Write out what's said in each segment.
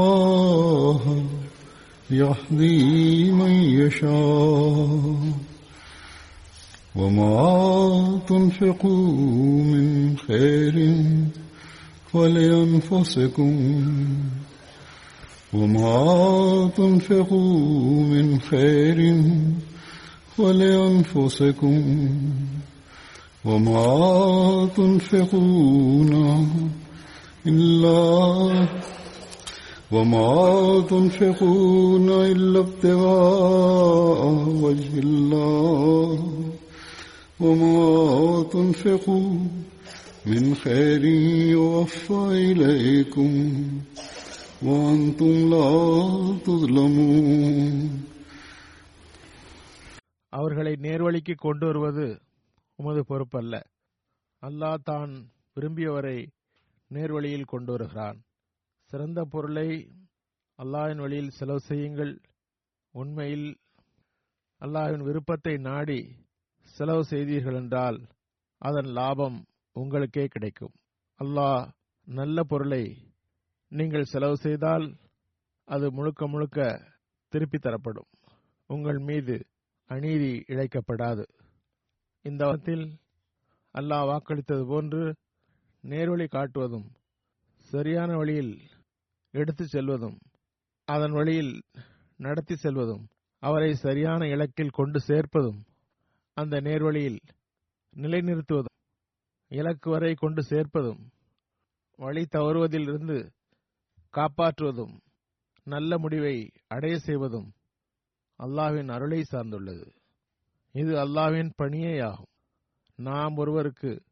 الله يهدي من يشاء. وما تنفقوا من خير فلأنفسكم وما تنفقوا من خير فلأنفسكم وما تنفقون إلا وما تنفقون إلا ابتغاء وجه الله وما تنفقوا من خير يوفى إليكم وأنتم لا تظلمون அவர்களை நேர்வழிக்கு கொண்டு வருவது உமது பொறுப்பல்ல அல்லாஹ் தான் விரும்பியவரை நேர்வழியில் கொண்டு வருகிறான் சிறந்த பொருளை அல்லாஹின் வழியில் செலவு செய்யுங்கள். உண்மையில் அல்லாஹ்வின் விருப்பத்தை நாடி செலவு செய்தீர்கள் என்றால் அதன் லாபம் உங்களுக்கே கிடைக்கும். அல்லாஹ் நல்ல பொருளை நீங்கள் செலவு செய்தால் அது முழுக்க முழுக்க திருப்பி தரப்படும். உங்கள் மீது அநீதி இழைக்கப்படாது. இந்த வகத்தில் அல்லாஹ் வாக்களித்தது போன்று நேர்வழி காட்டுவதும் சரியான வழியில் எடுத்து செல்வதும் அதன் வழியில் நடத்தி செல்வதும் அவரை சரியான இலக்கில் கொண்டு சேர்ப்பதும் அந்த நேர்வழியில் நிலைநிறுத்துவதும் இலக்கு வரை கொண்டு சேர்ப்பதும் வழி தவறுவதிலிருந்து காப்பாற்றுவதும் நல்ல முடிவை அடைய செய்வதும் அல்லாஹ்வின் அருளை சார்ந்துள்ளது. இது அல்லாஹ்வின் பணியேயாகும். நாம் ஒருவருக்கு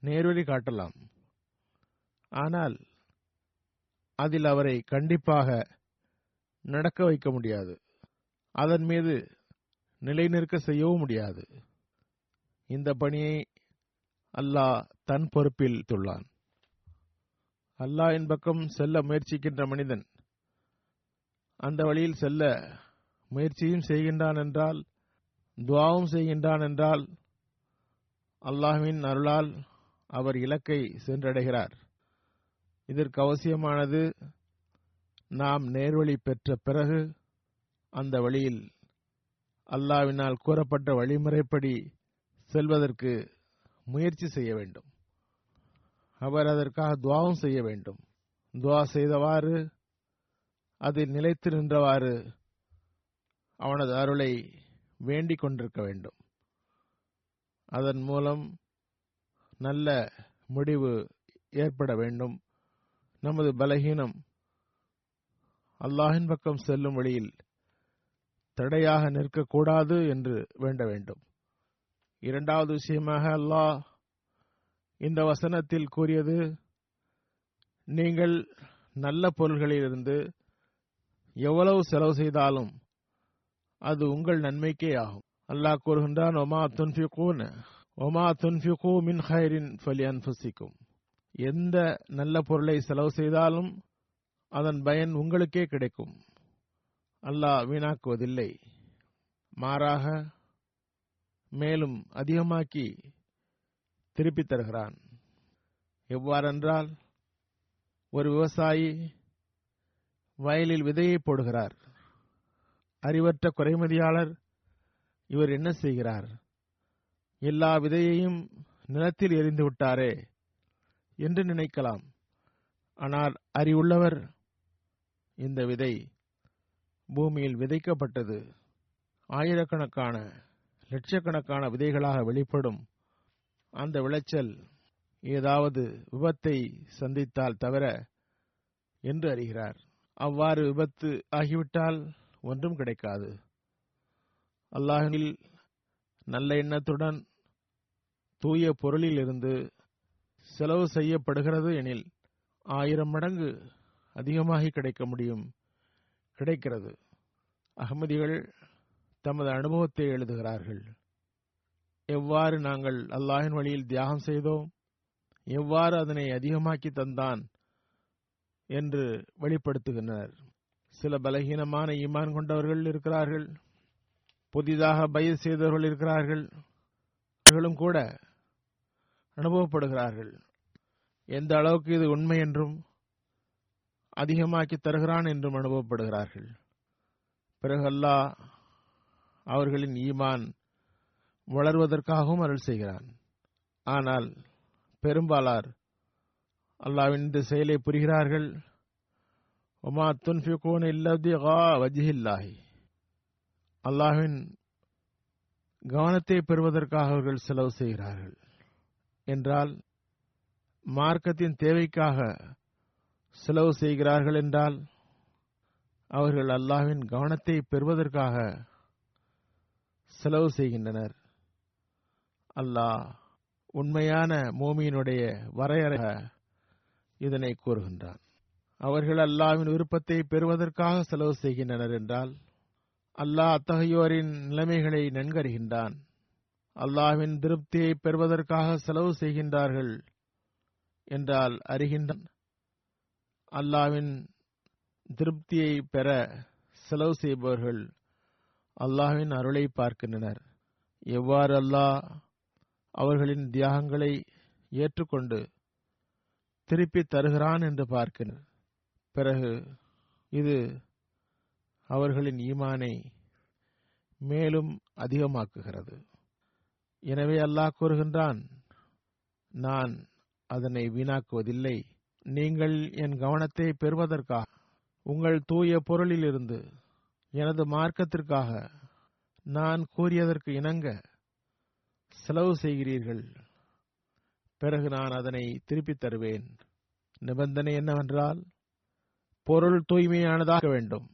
நேர்வழி காட்டலாம். ஆனால் அதில் அவரை கண்டிப்பாக நடக்க வைக்க முடியாது. அதன் மீது நிலைநிற்க செய்யவும் முடியாது. இந்த பணியை அல்லாஹ் தன் பொறுப்பில் துள்ளான். அல்லாஹின் பக்கம் செல்ல முயற்சிக்கின்ற மனிதன் அந்த வழியில் செல்ல முயற்சியும் செய்கின்றான் என்றால் துவாவும் செய்கின்றான் என்றால் அல்லாஹ்வின் அருளால் அவர் இலக்கை சென்றடைகிறார். இதற்கு அவசியமானது நாம் நேர்வழி பெற்ற பிறகு அந்த வழியில் அல்லாவினால் கூறப்பட்ட வழிமுறைப்படி செல்வதற்கு முயற்சி செய்ய வேண்டும். அவர் அதற்காக துவாவும் செய்ய வேண்டும். துவா செய்தவாறு அதில் நிலைத்து நின்றவாறு அவனது அருளை வேண்டிக் கொண்டிருக்க வேண்டும். அதன் மூலம் நல்ல முடிவு ஏற்பட வேண்டும். நமது பலகீனம் அல்லாஹின் பக்கம் செல்லும் வழியில் தடையாக நிற்கக்கூடாது என்று வேண்ட வேண்டும். இரண்டாவது விஷயமாக அல்லாஹ் இந்த வசனத்தில் கூறியது நீங்கள் நல்ல பொருள்களிலிருந்து எவ்வளவு செலவு செய்தாலும் அது உங்கள் நன்மைக்கே ஆகும். அல்லாஹ் கூறுகின்றான் ஒமா துன்ஃபிகூன் ஒமா துன்ஃபிகூ மின் ஹைரின் ஃபலி அன்புசிக்கும் எந்த நல்ல பொருளை செலவு செய்தாலும் அதன் பயன் உங்களுக்கே கிடைக்கும். அல்லாஹ் வீணாக்குவதில்லை. மாறாக மேலும் அதிகமாக்கி திருப்பித் தருகிறான். எவ்வாறென்றால் ஒரு விவசாயி வயலில் விதையை போடுகிறார். அறிவற்ற குறைமதியாளர் இவர் என்ன செய்கிறார்? எல்லா விதையையும் நிலத்தில் எரிந்து விட்டாரே. என்று நினைக்கலாம். ஆனால் அறிவுள்ளவர் இந்த விதை பூமியில் விதைக்கப்பட்டது. ஆயிரக்கணக்கான லட்சக்கணக்கான விதைகளாக வெளிப்படும். அந்த விளைச்சல் ஏதாவது விபத்தை சந்தித்தால் தவிர என்று அறிகிறார். அவ்வாறு விபத்து ஆகிவிட்டால் ஒன்றும் கிடைக்காது. அல்லாஹில் நல்ல எண்ணத்துடன் தூய பொருளில் இருந்து செலவு செய்யப்படுகிறது எனில் ஆயிரம் மடங்கு அதிகமாகி கிடைக்க முடியும். கிடைக்கிறது. அகமதிகள் தமது அனுபவத்தை எழுதுகிறார்கள். எவ்வாறு நாங்கள் அல்லாஹின் வழியில் தியாகம் செய்தோம்? எவ்வாறு அதனை அதிகமாக்கி தந்தான்? என்று வெளிப்படுத்துகின்றனர். சில பலகீனமான ஈமான் கொண்டவர்கள் இருக்கிறார்கள். புதிதாக பயிர் செய்தவர்கள் இருக்கிறார்கள். அவர்களும் கூட அனுபவப்படுகிறார்கள். எந்த அளவுக்கு இது உண்மை என்றும் அதிகமாக்கி தருகிறான் என்றும் அனுபவப்படுகிறார்கள். பிறகு அல்லாஹ் அவர்களின் ஈமான் வளர்வதற்காகவும் அருள் செய்கிறான். ஆனால் பெரும்பாலார் அல்லாவின் இந்த செயலை புரிகிறார்கள். ஒமா துன்ஃபிகோன் இல்லதி கா வஜிஹில்லாஹி. அல்லாஹ்வின் கவனத்தை பெறுவதற்காக அவர்கள் செலவு செய்கிறார்கள். என்றால் மார்க்கத்தின் தேவைக்காக செலவு செய்கிறார்கள் என்றால் அவர்கள் அல்லாஹ்வின் கவனத்தை பெறுவதற்காக செலவு செய்கின்றனர். அல்லாஹ் உண்மையான மோமியினுடைய வரையறை இதனை கூறுகின்றான். அவர்கள் அல்லாவின் விருப்பத்தை பெறுவதற்காக செலவு செய்கின்றனர் என்றால் அல்லாஹ் அத்தகையோரின் நிலைமைகளை நன்கறிகின்றான். அல்லாஹ்வின் திருப்தியை பெறுவதற்காக செலவு செய்கின்றார்கள் என்றால் அறிகின்றான். அல்லாவின் திருப்தியை பெற செலவு செய்பவர்கள் அல்லாஹ்வின் அருளை பார்க்கின்றனர். எவ்வாறு அல்லாஹ் அவர்களின் தியாகங்களை ஏற்றுக்கொண்டு திருப்பி தருகிறான் என்று பார்க்கின்றனர் பிறகு இது அவர்களின் ஈமானை மேலும் அதிகமாக்குகிறது. எனவே அல்லாஹ் கூறுகின்றான் நான் அதனை வீணாக்குவதில்லை. நீங்கள் என் கவனத்தை பெறுவதற்காக உங்கள் தூய பொருளிலிருந்து எனது மார்க்கத்திற்காக நான் கூறியதற்கு இணங்க செலவு செய்கிறீர்கள். பிறகு நான் அதனை திருப்பித் தருவேன். நிபந்தனை என்னவென்றால் பொருள் தூய்மையானதாக வேண்டும்.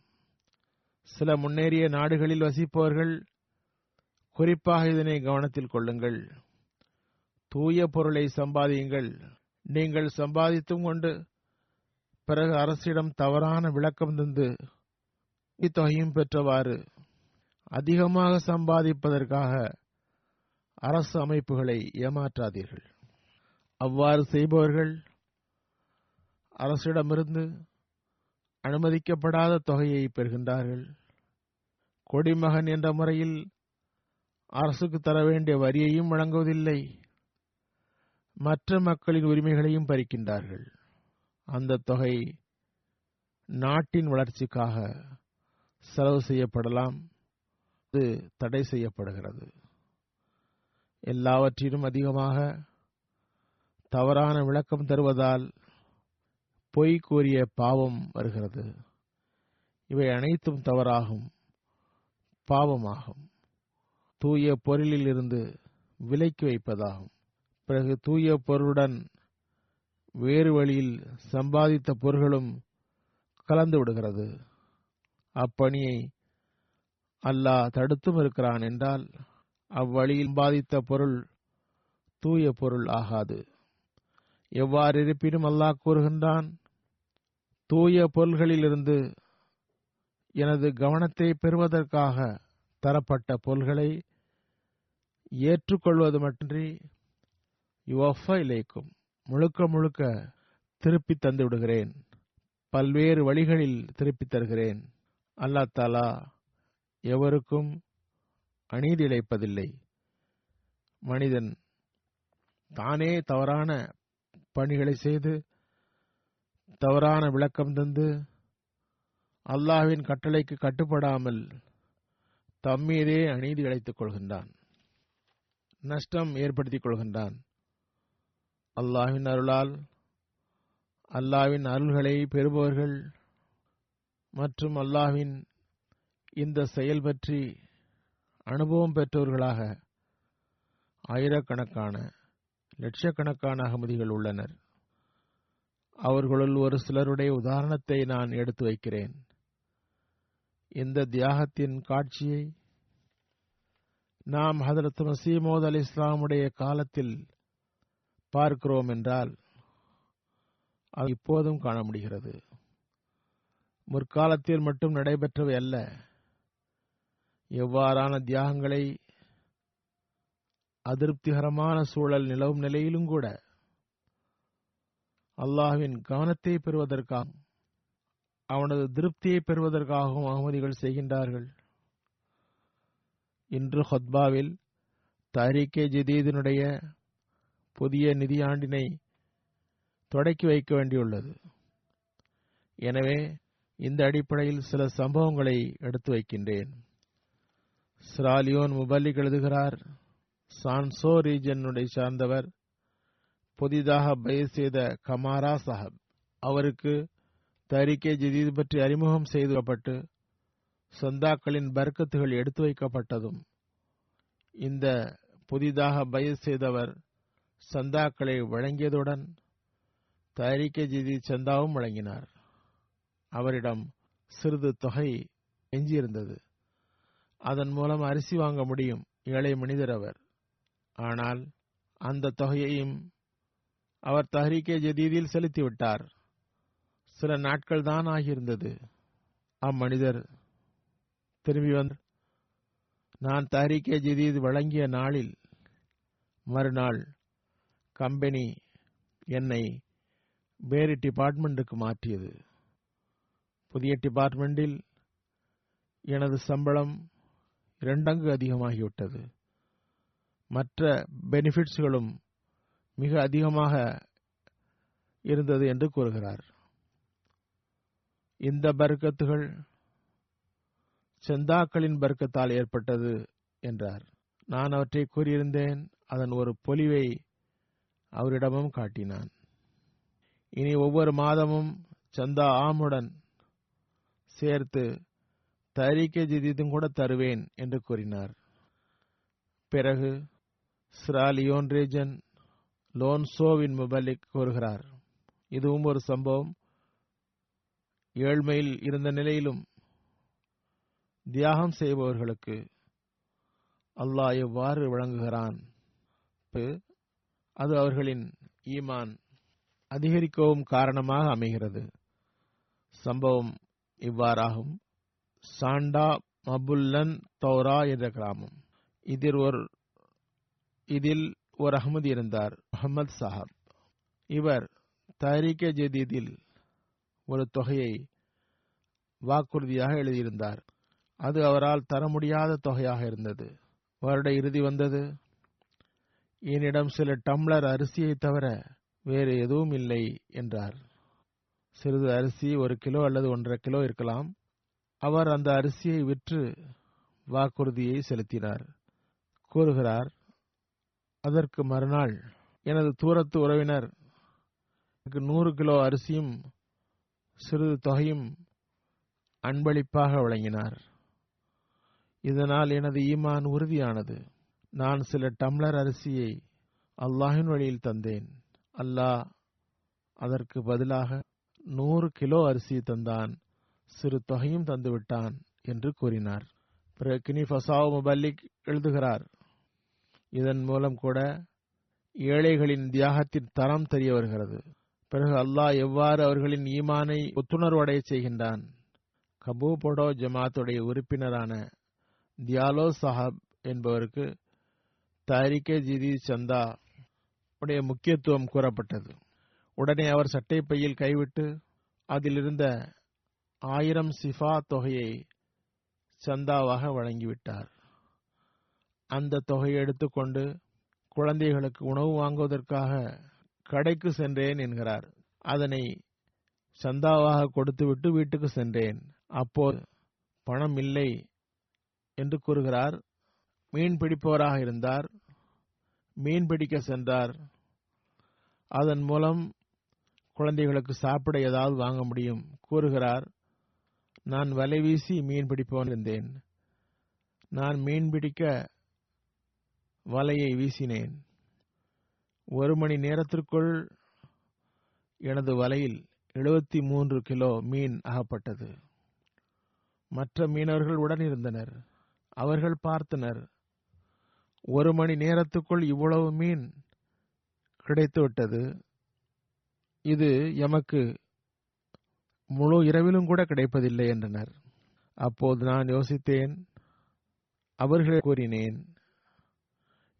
சில முன்னேறிய நாடுகளில் வசிப்பவர்கள் குறிப்பாக இதனை கவனத்தில் கொள்ளுங்கள். தூய பொருளை சம்பாதியுங்கள். நீங்கள் சம்பாதித்தும் கொண்டு பிறகு அரசிடம் தவறான விளக்கம் தந்து தொகையும் பெற்றவாறு அதிகமாக சம்பாதிப்பதற்காக அரசு அமைப்புகளை ஏமாற்றாதீர்கள். அவ்வாறு செய்பவர்கள் அரசிடமிருந்து அனுமதிக்கப்படாத தொகையை பெறுகின்றார்கள். கொடிமகன் என்ற முறையில் அரசுக்கு தர வேண்டிய வரியையும் வழங்குவதில்லை. மற்ற மக்களின் உரிமைகளையும் பறிக்கின்றார்கள். அந்த தொகை நாட்டின் வளர்ச்சிக்காக செலவு செய்யப்படலாம். அது தடை செய்யப்படுகிறது. எல்லாவற்றிலும் அதிகமாக தவறான விளக்கம் தருவதால் பொய் கூறிய பாவம் வருகிறது. இவை அனைத்தும் தவறாகும் பாவமாகும். தூய பொருளில் இருந்து விலைக்கு வைப்பதாகும். பிறகு தூய பொருளுடன் வேறு வழியில் சம்பாதித்த பொருள்களும் கலந்து விடுகிறது. அப்பணியை அல்லாஹ் தடுத்தும் இருக்கிறான் என்றால் அவ்வழியில் பாதித்த பொருள் தூய பொருள் ஆகாது. எவ்வாறு இருப்பினும் அல்லாஹ் கூறுகின்றான் தூய பொருள்களிலிருந்து எனது கவனத்தை பெறுவதற்காக தரப்பட்ட பொருள்களை ஏற்றுக்கொள்வது மட்டுமின்றி யுவஃப இலைக்கும் முழுக்க முழுக்க திருப்பி தந்து விடுகிறேன். பல்வேறு வழிகளில் திருப்பி தருகிறேன். அல்லா தாலா எவருக்கும் அநீதி இழைப்பதில்லை. மனிதன் தானே தவறான பணிகளை செய்து தவறான விளக்கம் தந்து அல்லாஹ்வின் கட்டளைக்கு கட்டுப்படாமல் தம்மீதே அநீதி இழைத்துக் கொள்கின்றான். நஷ்டம் ஏற்படுத்திக் கொள்கின்றான் அல்லாஹ்வின் அருளால் அல்லாவின் அருள்களை பெறுபவர்கள் மற்றும் அல்லாஹ்வின் இந்த செயல் பற்றி அனுபவம் பெற்றவர்களாக ஆயிரக்கணக்கான லட்சக்கணக்கான அகமதிகள் உள்ளனர். அவர்களுள் ஒரு சிலருடைய உதாரணத்தை நான் எடுத்து வைக்கிறேன். இந்த தியாகத்தின் காட்சியை நாம் ஹதரத் மசீமோத் அலி இஸ்லாமுடைய காலத்தில் பார்க்கிறோம் என்றால் அது இப்போதும் காண முடிகிறது முற்காலத்தில் மட்டும் நடைபெற்றவை அல்ல. எவ்வாறான தியாகங்களை அதிருப்திகரமான சூழல் நிலவும் நிலையிலும் கூட அல்லாஹ்வின் கவனத்தை பெறுவதற்காக அவனது திருப்தியை பெறுவதற்காகவும் அகமதிகள் செய்கின்றார்கள். இன்று ஹொத்பாவில் தாரிகே ஜதீதினுடைய புதிய நிதியாண்டினை தொடக்கி வைக்க வேண்டியுள்ளது. எனவே இந்த அடிப்படையில் சில சம்பவங்களை எடுத்து வைக்கின்றேன். ஸ்ராலியோன் முபல்லிக் எழுதுகிறார் சான்சோ ரீஜனுடைய சார்ந்தவர் புதிதாக பயிர் செய்த கமாரா சாஹப். அவருக்கு தரிக்கை ஜதீது பற்றி அறிமுகம் செய்துப்பட்டு சொந்தாக்களின் பர்க்கத்துகள் எடுத்து வைக்கப்பட்டதும் இந்த புதிதாக பயிர் செய்தவர் சந்தாக்களை வழங்கியதுடன் தயாரிக்கை ஜிதி சந்தாவும் வழங்கினார். அவரிடம் சிறிது தொகை எஞ்சியிருந்தது. அதன் மூலம் அரிசி வாங்க முடியும் ஏழை மனிதர் அவர். ஆனால் அந்த தொகையையும் அவர் தஹரீக்கே ஜதீதில் செலுத்திவிட்டார். சில நாட்கள் தான் ஆகியிருந்தது. அம்மனிதர் திரும்பி வந்து நான் தஹரீக்கே ஜதீத் வழங்கிய நாளில் மறுநாள் கம்பெனி என்னை வேறு டிபார்ட்மெண்ட்டுக்கு மாற்றியது. புதிய டிபார்ட்மெண்டில் எனது சம்பளம் இரண்டங்கு அதிகமாகிவிட்டது. மற்ற பெனிஃபிட்ஸ்களும் மிக அதிகமாக இருந்தது என்று கூறுகிறார். இந்த பருக்கத்துகள் செந்தாக்களின் பர்க்கத்தால் ஏற்பட்டது என்றார். நான் அவற்றை கூறியிருந்தேன். அதன் ஒரு பொலிவை அவரிடமும் காட்டினான். இனி ஒவ்வொரு மாதமும் சந்தா ஆமுடன் சேர்த்து தரிக்க ஜிதிதும் கூட தருவேன் என்று கூறினார். பிறகு ஸ்ராலியோன் ரீஜன் லோன்சோவின் முபலிக் கூறுகிறார். இதுவும் ஒரு சம்பவம். ஏழ்மையில் இருந்த நிலையிலும் தியாகம் செய்பவர்களுக்கு அல்லாஹ் எவ்வாறு வழங்குகிறான்? அது அவர்களின் ஈமான் அதிகரிக்கவும் காரணமாக அமைகிறது. சம்பவம் இவ்வாறாகும். சாண்டா மபுல்லன் தௌரா என்ற கிராமம். இதில் ஒரு இதில் ஒரு அகமது இருந்தார் முகமது சாஹப். இவர் தாரிக ஜதீதில் ஒரு தொகையை வாக்குறுதியாக எழுதியிருந்தார். அது அவரால் தர முடியாத தொகையாக இருந்தது. வருட இறுதி வந்தது. என்னிடம் சில டம்ளர் அரிசியை தவிர வேறு எதுவும் இல்லை என்றார். சிறிது அரிசி ஒரு கிலோ அல்லது ஒன்றரை கிலோ இருக்கலாம். அவர் அந்த அரிசியை விற்று வாக்குறுதியை செலுத்தினார். கூறுகிறார் அதற்கு மறுநாள் எனது தூரத்து உறவினர் எனக்கு நூறு கிலோ அரிசியும் சிறிது தொகையும் அன்பளிப்பாக வழங்கினார். இதனால் எனது ஈமான் உறுதியானது. நான் சில டம்ளர் அரிசியை அல்லாஹின் வழியில் தந்தேன். அல்லாஹ் அதற்கு பதிலாக நூறு கிலோ அரிசி தந்தான். சிறு தொகையும் தந்துவிட்டான் என்று கூறினார். பிறகு கினி ஃபசாவ் முபல்லிக் எழுதுகிறார் இதன் மூலம் கூட ஏழைகளின் தியாகத்தின் தரம் தெரிய வருகிறது. பிறகு அல்லாஹ் எவ்வாறு அவர்களின் ஈமானை ஒத்துணர்வடைய செய்கின்றான்? கபூபொடோ ஜமாத்துடைய உறுப்பினரான தியாலோ சாஹப் என்பவருக்கு தாரிகே ஜிதி சந்தா உடைய முக்கியத்துவம் கூறப்பட்டது. உடனே அவர் சட்டை பையில் கைவிட்டு அதிலிருந்த ஆயிரம் சிஃபா தொகையை சந்தாவாக வழங்கிவிட்டார். அந்த தொகையை எடுத்துக்கொண்டு குழந்தைகளுக்கு உணவு வாங்குவதற்காக கடைக்கு சென்றேன் என்கிறார். அதனை சந்தாவாக கொடுத்துவிட்டு வீட்டுக்கு சென்றேன். அப்போது பணம் இல்லை. என்று கூறுகிறார். மீன் பிடிப்பவராக இருந்தார். மீன் பிடிக்க சென்றார். அதன் மூலம் குழந்தைகளுக்கு சாப்பிட ஏதாவது வாங்க முடியும் கூறுகிறார். நான் வலை வீசி மீன் பிடிப்பவன் இருந்தேன். நான் மீன் பிடிக்க வலையை வீசினேன். ஒரு மணி நேரத்திற்குள் எனது வலையில் எழுபத்தி மூன்று கிலோ மீன் அகப்பட்டது. மற்ற மீனவர்கள் உடன் இருந்தனர். அவர்கள் பார்த்தனர். ஒரு மணி நேரத்துக்குள் இவ்வளவு மீன் கிடைத்துவிட்டது. இது எமக்கு முழு இரவிலும் கூட கிடைப்பதில்லை என்றனர். அப்போது நான் யோசித்தேன். அவர்களை கூறினேன்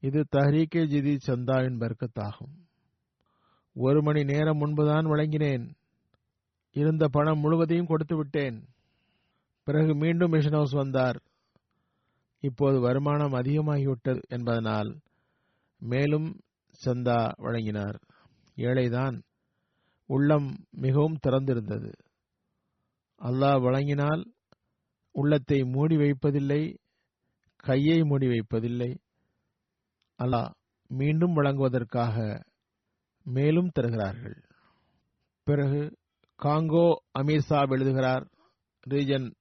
இது தஹ்ரீகே ஜிதி சந்தாவின் பர்க்கத்தாகும். ஒரு மணி நேரம் முன்புதான் வழங்கினேன். இருந்த பணம் முழுவதையும் கொடுத்து விட்டேன் பிறகு மீண்டும் மிஷன் ஹவுஸ் வந்தார். இப்போது வருமானம் அதிகமாகிவிட்டது என்பதனால் மேலும் சந்தா வழங்கினார். ஏழைதான் உள்ளம் மிகவும் திறந்திருந்தது. அல்லாஹ் வழங்கினால் உள்ளத்தை மூடி வைப்பதில்லை கையை மூடி வைப்பதில்லை. அல்லாஹ் மீண்டும் வழங்குவதற்காக மேலும் தருகிறார்கள். பிறகு காங்கோ அமீர் சாப் எழுதுகிறார் ரீஜன்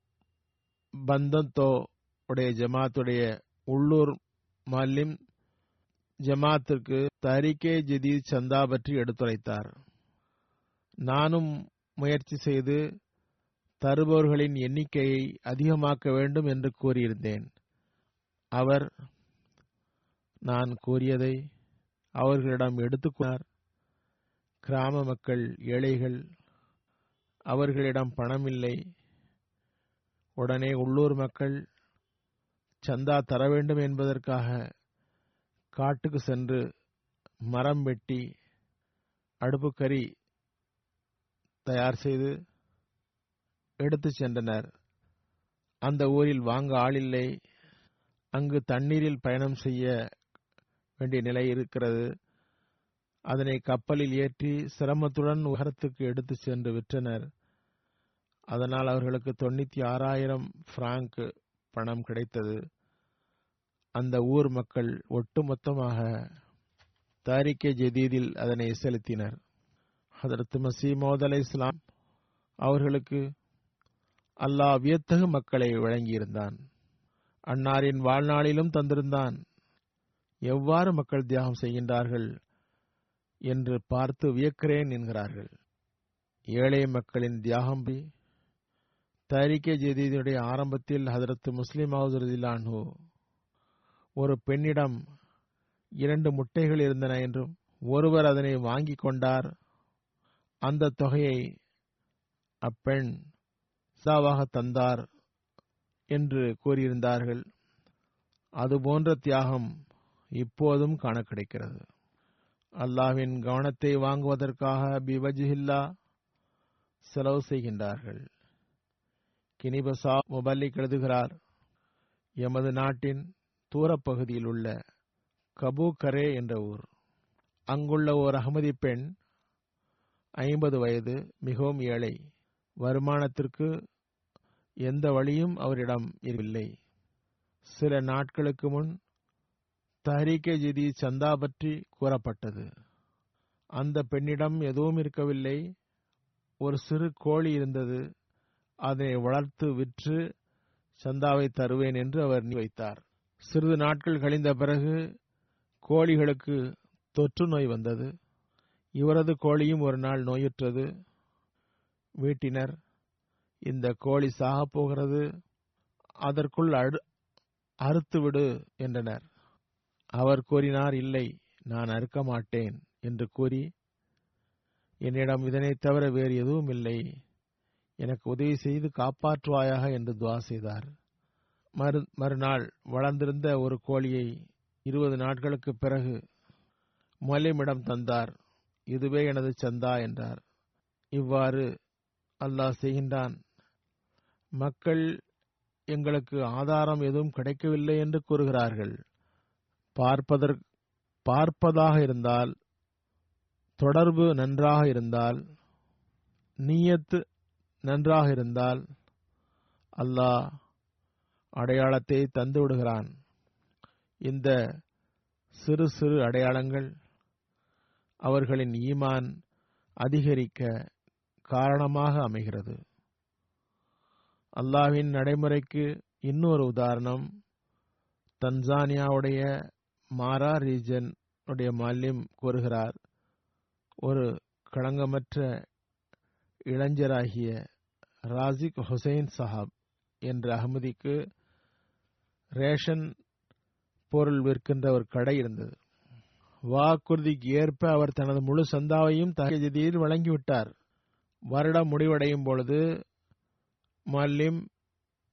பந்தந்தோ உடைய ஜமாத்துடைய உள்ளூர் மல்லிம் ஜமாத்திற்கு தரிகே ஜதீத் சந்தா பற்றி எடுத்துரைத்தார். நானும் முயற்சி செய்து தருபவர்களின் எண்ணிக்கையை அதிகமாக்க வேண்டும் என்று கூறியிருந்தேன். அவர் நான் கூறியதை அவர்களிடம் எடுத்துக்கொண்டார் கிராம மக்கள் ஏழைகள் அவர்களிடம் பணம் இல்லை உடனே உள்ளூர் மக்கள் சந்தா தர வேண்டும் என்பதற்காக காட்டுக்கு சென்று மரம் வெட்டி அடுப்புக்கறி தயார் செய்து எடுத்துச் சென்றனர். அந்த ஊரில் வாங்க ஆளில்லை. அங்கு தண்ணீரில் பயணம் செய்ய வேண்டிய நிலை இருக்கிறது. அதனை கப்பலில் ஏற்றி சிரமத்துடன் உகரத்துக்கு எடுத்து சென்று விற்றனர். அதனால் அவர்களுக்கு தொண்ணூத்தி ஆறாயிரம் பிராங்க் பணம் கிடைத்தது. அந்த ஊர் மக்கள் ஒட்டுமொத்தமாக தாரிக்கே ஜதீதில் அதனை செலுத்தினர். ஹதரத் மசீமோத் அலை இஸ்லாம் அவர்களுக்கு அல்லாஹ் வியத்தகு மக்களை வழங்கியிருந்தான். அன்னாரின் வாழ்நாளிலும் தந்திருந்தான். எவ்வாறு மக்கள் தியாகம் செய்கின்றார்கள் என்று பார்த்து வியக்கிறேன் என்கிறார்கள். ஏழை மக்களின் தியாகம் தாரிகே ஜெதீதுடைய ஆரம்பத்தில் ஹதரத் முஸ்லிம் அவுதுரதிலான்ஹூ ஒரு பெண்ணிடம் இரண்டு முட்டைகள் இருந்தன என்றும் ஒருவர் அதனை வாங்கிக் கொண்டார். அந்த தொகையை அப்பெண் சாவாக தந்தார் என்று கூறியிருந்தார்கள். அதுபோன்ற தியாகம் இப்போதும் காண கிடைக்கிறது அல்லாஹ்வின் கவனத்தை வாங்குவதற்காக பிவஜில்லா செலவு செய்கின்றார்கள். கினிபசா முபல்லி எழுதுகிறார் எமது நாட்டின் தூரப்பகுதியில் உள்ள கபூகரே என்ற ஊர். அங்குள்ள ஓர் அகமதி பெண் ஐம்பது வயது மிகவும் ஏழை. வருமானத்திற்கு எந்த வழியும் அவரிடம் இல்லை. சில நாட்களுக்கு முன் தஹரீகே ஜிதி சந்தா பற்றி கூறப்பட்டது. அந்த பெண்ணிடம் எதுவும் இருக்கவில்லை. ஒரு சிறு கோழி இருந்தது. அதனை வளர்த்து விற்று சந்தாவை தருவேன் என்று அவர் வைத்தார். சிறிது நாட்கள் கழிந்த பிறகு கோழிகளுக்கு தொற்று நோய் வந்தது. இவரது கோழியும் ஒரு நாள் நோயுற்றது. வீட்டினர் இந்த கோழி சாகப் போகிறது அதற்குள் அடு அறுத்துவிடு என்றனர். அவர் கூறினார் இல்லை நான் அறுக்க மாட்டேன் என்று கூறி என்னிடம் இதனைத் தவிர வேறு எதுவும் இல்லை எனக்கு உதவி செய்து காப்பாற்றுவாயாக என்று துவா செய்தார். மறு மறுநாள் வளர்ந்திருந்த ஒரு கோழியை இருபது நாட்களுக்கு பிறகு மொலிமிடம் தந்தார். இதுவே எனது சந்தா என்றார். இவ்வாறு அல்லாஹ் செய்கின்றான். மக்கள் எங்களுக்கு ஆதாரம் எதுவும் கிடைக்கவில்லை என்று கூறுகிறார்கள். பார்ப்பதற்கு பார்ப்பதாக இருந்தால் தொடர்பு நன்றாக இருந்தால் நீயத்து நன்றாக இருந்தால் அல்லாஹ் அடையாளத்தை தந்து விடுகிறான். இந்த சிறு சிறு அடையாளங்கள் அவர்களின் ஈமான் அதிகரிக்க காரணமாக அமைகிறது. அல்லாவின் நடைமுறைக்கு இன்னொரு உதாரணம் தன்சானியாவுடைய மாரா ரீஜன் உடைய மால்யம் கூறுகிறார் ஒரு களங்கமற்ற இளைஞராகிய ராசிக் ஹுசைன் சஹாப் என்ற அகமதிக்கு ரேஷன் பொருள் விற்கின்ற ஒரு கடை இருந்தது. வாக்குறுதிக்கு ஏற்ப அவர் தனது முழு சந்தாவையும் தகஜதியில் வழங்கிவிட்டார். வருடம் முடிவடையும் பொழுது மல்லிம்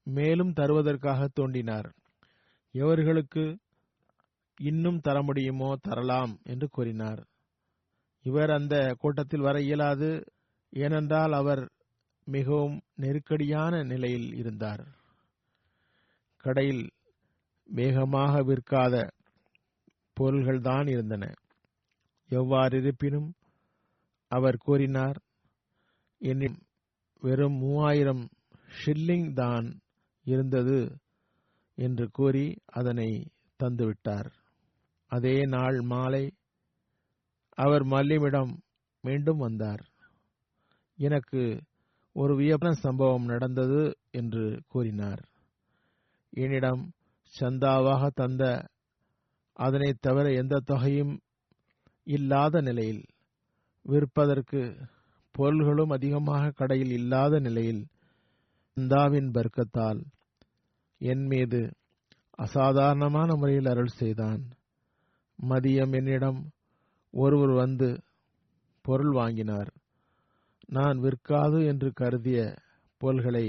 மேலும் தருவதற்காக தோண்டினார். எவர்களுக்கு இன்னும் தர முடியுமோ தரலாம் என்று கூறினார். இவர் அந்த கூட்டத்தில் வர இயலாது ஏனென்றால் அவர் மிகவும் நெருக்கடியான நிலையில் இருந்தார். கடையில் வேகமாக விற்காத பொருள்கள்தான் இருந்தன. எவ்வாறு இருப்பினும் அவர் கூறினார் என்னிடம் வெறும் மூவாயிரம் ஷில்லிங் தான் இருந்தது என்று கூறி அதனை தந்துவிட்டார். அதே நாள் மாலை அவர் மல்லிமிடம் மீண்டும் வந்தார். எனக்கு ஒரு வியப்பான சம்பவம் நடந்தது என்று கூறினார். என்னிடம் சந்தாவாக தந்த அதனை தவிர எந்த தொகையும் இல்லாத நிலையில் விற்பதற்கு பொருள்களும் அதிகமாக கடையில் இல்லாத நிலையில் சந்தாவின் பர்க்கத்தால் என் மீது அசாதாரணமான முறையில் அருள் செய்தான். மதியம் என்னிடம் ஒருவர் வந்து பொருள் வாங்கினார். நான் விற்காது என்று கருதிய பொருள்களை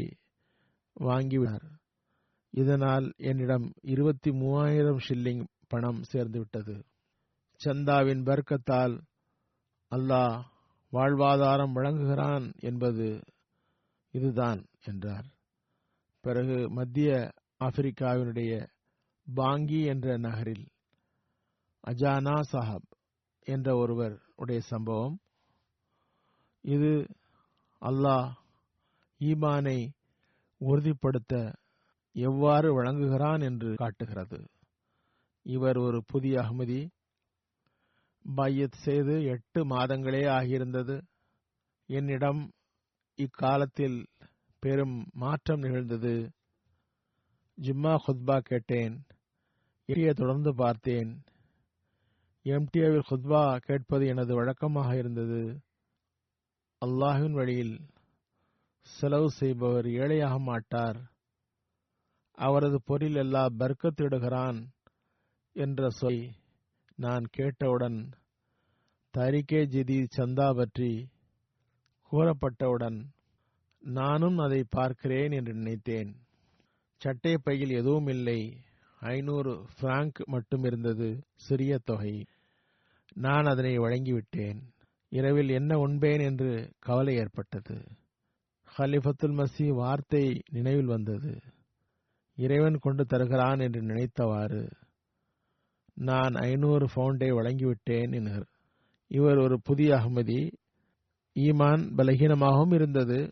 வாங்கிவிட்டார். இதனால் என்னிடம் இருபத்தி மூவாயிரம் ஷில்லிங் பணம் சேர்ந்துவிட்டது. சந்தாவின் பர்க்கத்தால் அல்லாஹ் வாழ்வாதாரம் வழங்குகிறான் என்பது இதுதான் என்றார். பிறகு மத்திய ஆப்பிரிக்காவினுடைய பாங்கி என்ற நகரில் அஜானா சாஹப் என்ற ஒருவர் உடைய சம்பவம் இது அல்லாஹ் ஈமானை உறுதிப்படுத்த எவ்வாறு வழங்குகிறான் என்று காட்டுகிறது. இவர் ஒரு புதிய அகமதி. பையத் செய்து எட்டு மாதங்களே ஆகியிருந்தது. என்னிடம் இக்காலத்தில் பெரும் மாற்றம் நிகழ்ந்தது. ஜிம்மா குத்பா கேட்டேன். எட்டியை தொடர்ந்து பார்த்தேன். எம்டிஏவில் குத்பா கேட்பது எனது வழக்கமாக இருந்தது. அல்லாஹின் வழியில் செலவு செய்பவர் ஏழையாக மாட்டார். அவரது பொருள் எல்லா பர்க்கத்திடுகிறான் என்ற சொல் நான் கேட்டவுடன் தரிகே ஜிதி சந்தா பற்றி கூறப்பட்டவுடன் நானும் அதை பார்க்கிறேன் என்று நினைத்தேன். சட்டை பையில் எதுவும் இல்லை. ஐநூறு பிராங்க் மட்டும் இருந்தது சிறிய தொகை. நான் அதனை வழங்கிவிட்டேன். இரவில் என்ன உண்பேன் என்று கவலை ஏற்பட்டது. ஹலிஃபத்துல் மசி வார்த்தை நினைவில் வந்தது. இறைவன் கொண்டு தருகிறான் என்று நினைத்தவாறு நான் ஐநூறு பவுண்டை வழங்கிவிட்டேன் என்கிறார் இவர் ஒரு புதிய அகமதி. ஈமான் பலகீனமாகவும் இருந்தது.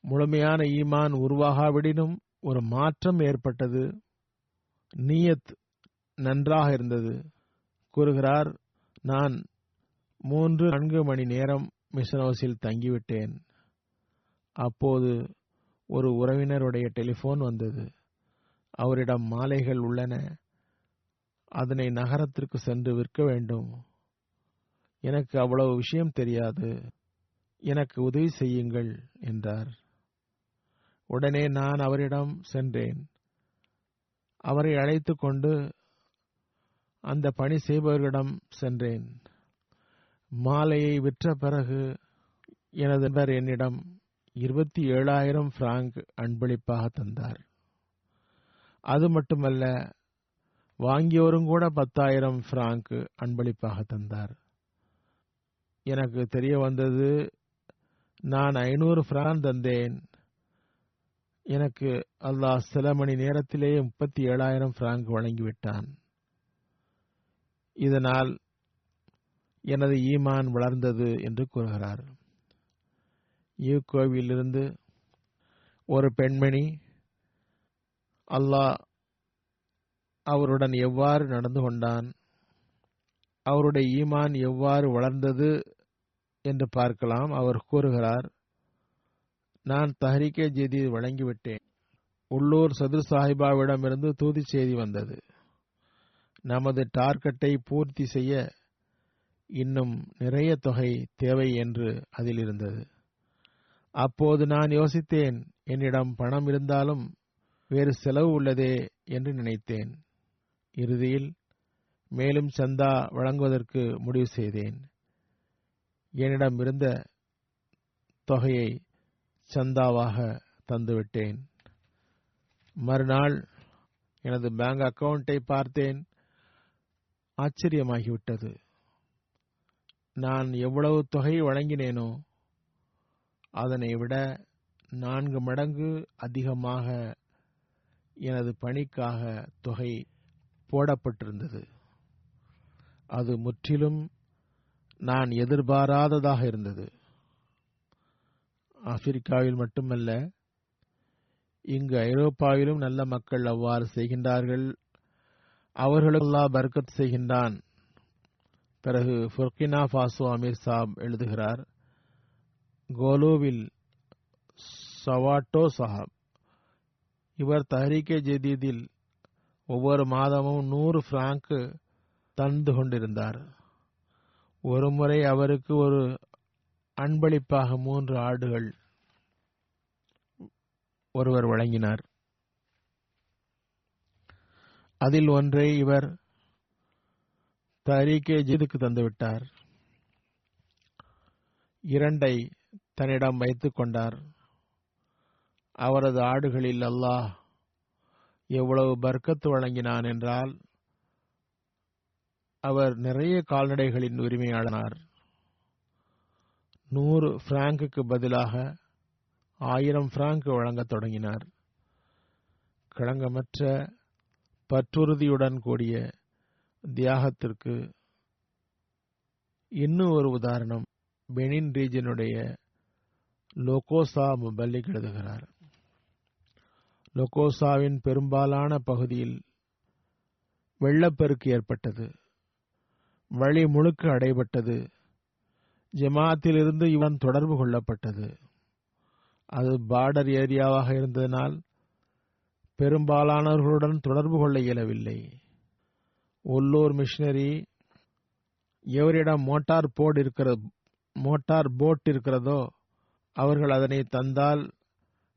முழுமையான ஈமான் உருவாகாவிடினும் ஒரு மாற்றம் ஏற்பட்டது. நீயத் நன்றாக இருந்தது. கூறுகிறார் நான் மூன்று நான்கு மணி நேரம் மிஷன் ஹவுஸில் தங்கிவிட்டேன். அப்போது ஒரு உறவினருடைய டெலிபோன் வந்தது. அவரிடம் மாலைகள் உள்ளன. அதனை நகரத்திற்கு சென்று விற்க வேண்டும். எனக்கு அவ்வளவு விஷயம் தெரியாது. எனக்கு உதவி செய்யுங்கள் என்றார். உடனே நான் அவரிடம் சென்றேன். அவரை அழைத்து கொண்டு அந்த பணி செய்பவர்களிடம் சென்றேன். மாலையை விற்ற பிறகு எனது நண்பர் என்னிடம் இருபத்தி ஏழாயிரம் பிராங்க் அன்பளிப்பாக தந்தார். அது மட்டுமல்ல வாங்கியவரும் கூட பத்தாயிரம் பிராங்க் அன்பளிப்பாக தந்தார். எனக்கு தெரிய வந்தது நான் ஐநூறு பிரான் தந்தேன். எனக்கு அல்லாஹ் சில மணி நேரத்திலேயே முப்பத்தி ஏழாயிரம் பிராங்க் வழங்கிவிட்டான். இதனால் எனது ஈமான் வளர்ந்தது என்று கூறுகிறார். யூகோவிலிருந்து ஒரு பெண்மணி அல்லாஹ் அவருடன் எவ்வாறு நடந்து கொண்டான்? அவருடைய ஈமான் எவ்வாறு வளர்ந்தது என்று பார்க்கலாம். அவர் கூறுகிறார் நான் தஹரிகே ஜெதி வழங்கிவிட்டேன். உள்ளூர் சதுர் சாஹிபாவிடமிருந்து தூதி செய்தி வந்தது. நமது டார்கெட்டை பூர்த்தி செய்ய இன்னும் நிறைய தொகை தேவை என்று அதில் இருந்தது அப்போது நான் யோசித்தேன் என்னிடம் பணம் இருந்தாலும் வேறு செலவு உள்ளதே என்று நினைத்தேன். இறுதியில் மேலும் சந்தா வழங்குவதற்கு முடிவு செய்தேன். என்னிடம் இருந்த தொகையை சந்தாவாக தந்துவிட்டேன். மறுநாள் எனது பேங்க் அக்கவுண்டை பார்த்தேன். ஆச்சரியமாகிவிட்டது. நான் எவ்வளவு தொகை வழங்கினேனோ அதனை விட நான்கு மடங்கு அதிகமாக எனது பணிக்காக தொகை போடப்பட்டிருந்தது. அது முற்றிலும் நான் எதிர்பாராததாக இருந்தது. ஆப்பிரிக்காவில் மட்டுமல்ல இங்கு ஐரோப்பாவிலும் நல்ல மக்கள் அவ்வாறு செய்கின்றார்கள். அவர்களுக்கு பர்க்கத் செய்கின்றான். பிறகு ஃபுர்கினா ஃபாசோ அமீர் சாப் எழுதுகிறார் கோலோவில் சவாட்டோ சஹாப். இவர் தஹரிகே ஜெதீதில் ஒவ்வொரு மாதமும் நூறு பிராங்க் தந்து கொண்டிருந்தார். ஒருமுறை அவருக்கு ஒரு அன்பளிப்பாக மூன்று ஆடுகள் ஒருவர் வழங்கினார். அதில் ஒன்றை இவர் தரீக்கே ஜீதுக்கு தந்துவிட்டார். இரண்டை தன்னிடம் வைத்துக் கொண்டார். அவரது ஆடுகளில் அல்லாஹ் எவ்வளவு பர்க்கத்து வழங்கினான் என்றால் அவர் நிறைய கால்நடைகளின் உரிமையாளனார். நூறு பிராங்குக்கு பதிலாக ஆயிரம் பிராங்க் வழங்கத் தொடங்கினார். களங்கமற்ற பற்றுறுதியுடன் கூடிய தியாகத்திற்கு இன்னும் ஒரு உதாரணம். பெனின் ரீஜனுடைய லோகோசா முபல்லிக் எழுதுகிறார் லொகோசாவின் பெரும்பாலான பகுதியில் வெள்ளப்பெருக்கு ஏற்பட்டது. வழி முழுக்க அடைபட்டது. ஜமாத்திலிருந்து இவன் தொடர்பு கொள்ளப்பட்டது. அது பார்டர் ஏரியாவாக இருந்ததனால் பெரும்பாலானவர்களுடன் தொடர்பு கொள்ள இயலவில்லை. உள்ளூர் மிஷினரி எவரிடம் மோட்டார் போர்டு இருக்கிற மோட்டார் போட் இருக்கிறதோ அவர்கள் அதனை தந்தால்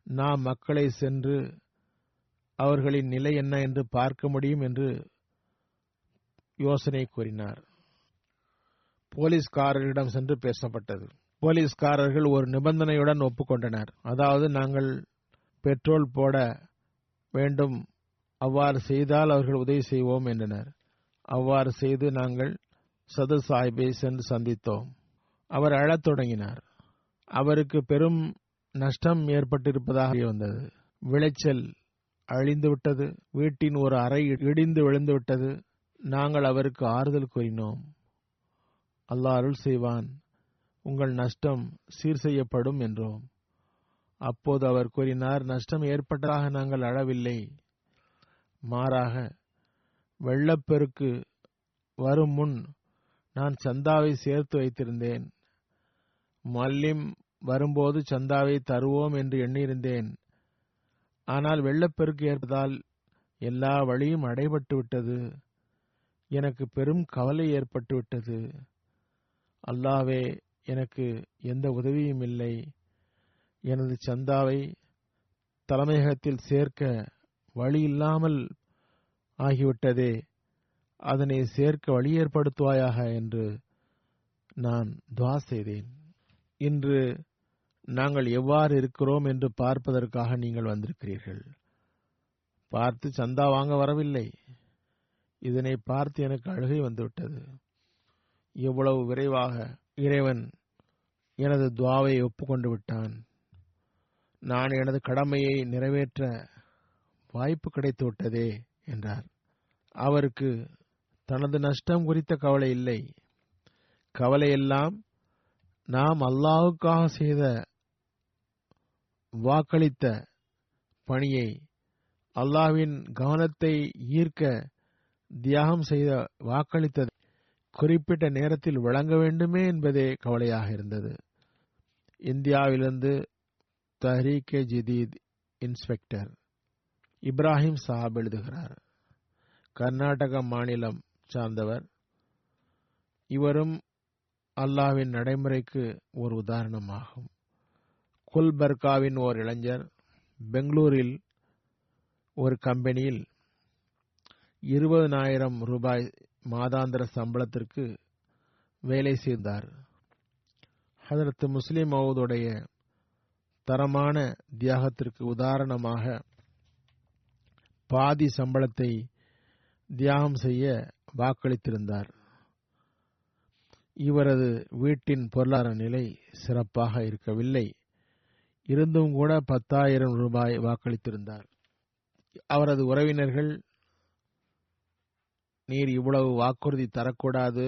நாம் மக்களை சென்று அவர்களின் நிலை என்ன என்று பார்க்க முடியும் என்று யோசனை கூறினார். போலீஸ்காரரிடம் சென்று பேசப்பட்டது. போலீஸ்காரர்கள் ஒரு நிபந்தனையுடன் ஒப்புக்கொண்டனர். அதாவது நாங்கள் பெட்ரோல் போட வேண்டும். அவ்வாறு செய்தால் அவர்கள் உதவி செய்வோம் என்றனர். அவ்வாறு செய்து நாங்கள் சதர் சாஹிப்பை சென்று சந்தித்தோம். அவர் அழத் தொடங்கினார். அவருக்கு பெரும் நஷ்டம் ஏற்பட்டிருப்பதாக வந்தது. விளைச்சல் அழிந்து விட்டது. வீட்டின் ஒரு அறை இடிந்து விழுந்து விட்டது. நாங்கள் அவருக்கு ஆறுதல் கூறினோம். அல்லாஹ் அருள் செய்வான். உங்கள் நஷ்டம் சீர் செய்யப்படும் என்றோம். அப்போது அவர் கூறினார் நஷ்டம் ஏற்பட்டதாக நாங்கள் அழவில்லை. மாறாக வெள்ளப்பெருக்கு வரும் முன் நான் சந்தாவை சேர்த்து வைத்திருந்தேன். மல்லிம் வரும்போது சந்தாவை தருவோம் என்று எண்ணியிருந்தேன். ஆனால் வெள்ளப்பெருக்கு ஏற்பதால் எல்லா வழியும் அடைபட்டு விட்டது. எனக்கு பெரும் கவலை ஏற்பட்டு விட்டது. அல்லாவே எனக்கு எந்த உதவியும் இல்லை. எனது சந்தாவை தலைமையகத்தில் சேர்க்க வழி இல்லாமல் ஆகிவிட்டதே. அதனை சேர்க்க வழி ஏற்படுத்துவாயாக என்று நான் துவா செய்தேன். இன்று நாங்கள் எவ்வாறு இருக்கிறோம் என்று பார்ப்பதற்காக நீங்கள் வந்திருக்கிறீர்கள். பார்த்து சந்தா வாங்க வரவில்லை. இதனை பார்த்து எனக்கு அழுகை வந்துவிட்டது. எவ்வளவு விரைவாக இறைவன் எனது துவாவை ஒப்புக்கொண்டு விட்டான். நான் எனது கடமையை நிறைவேற்ற வாய்ப்பு கிடைத்து விட்டதே என்றார். அவருக்கு தனது நஷ்டம் குறித்த கவலை இல்லை. கவலையெல்லாம் நாம் அல்லாவுக்காக செய்த வாக்களித்த பணியை அல்லாவின் கவனத்தை ஈர்க்க தியாகம் செய்த வாக்களித்த குறிப்பிட்ட நேரத்தில் வழங்க வேண்டுமே என்பதே கவலையாக இருந்தது. இந்தியாவிலிருந்து தஹ்ரீகே ஜிதீத் இன்ஸ்பெக்டர் இப்ராஹிம் சாஹாப் எழுதுகிறார். கர்நாடக மாநிலம் சார்ந்தவர். இவரும் அல்லாவின் நடைமுறைக்கு ஒரு உதாரணமாகும். குல்பர்காவின் ஓர் இளைஞர் பெங்களூரில் ஒரு கம்பெனியில் இருபதனாயிரம் ரூபாய் மாதாந்திர சம்பளத்திற்கு வேலை செய்தார். ஹதரத் முஸ்லிம் மவுதுடைய தரமான தியாகத்திற்கு உதாரணமாக பாதி சம்பளத்தை தியாகம் செய்ய வாக்களித்திருந்தார். இவரது வீட்டின் பொருளாதார நிலை சிறப்பாக இருக்கவில்லை. இருந்தும் கூட பத்தாயிரம் ரூபாய் வாக்களித்திருந்தார். அவரது உறவினர்கள் நீர் இவ்வளவு வாக்குறுதி தரக்கூடாது.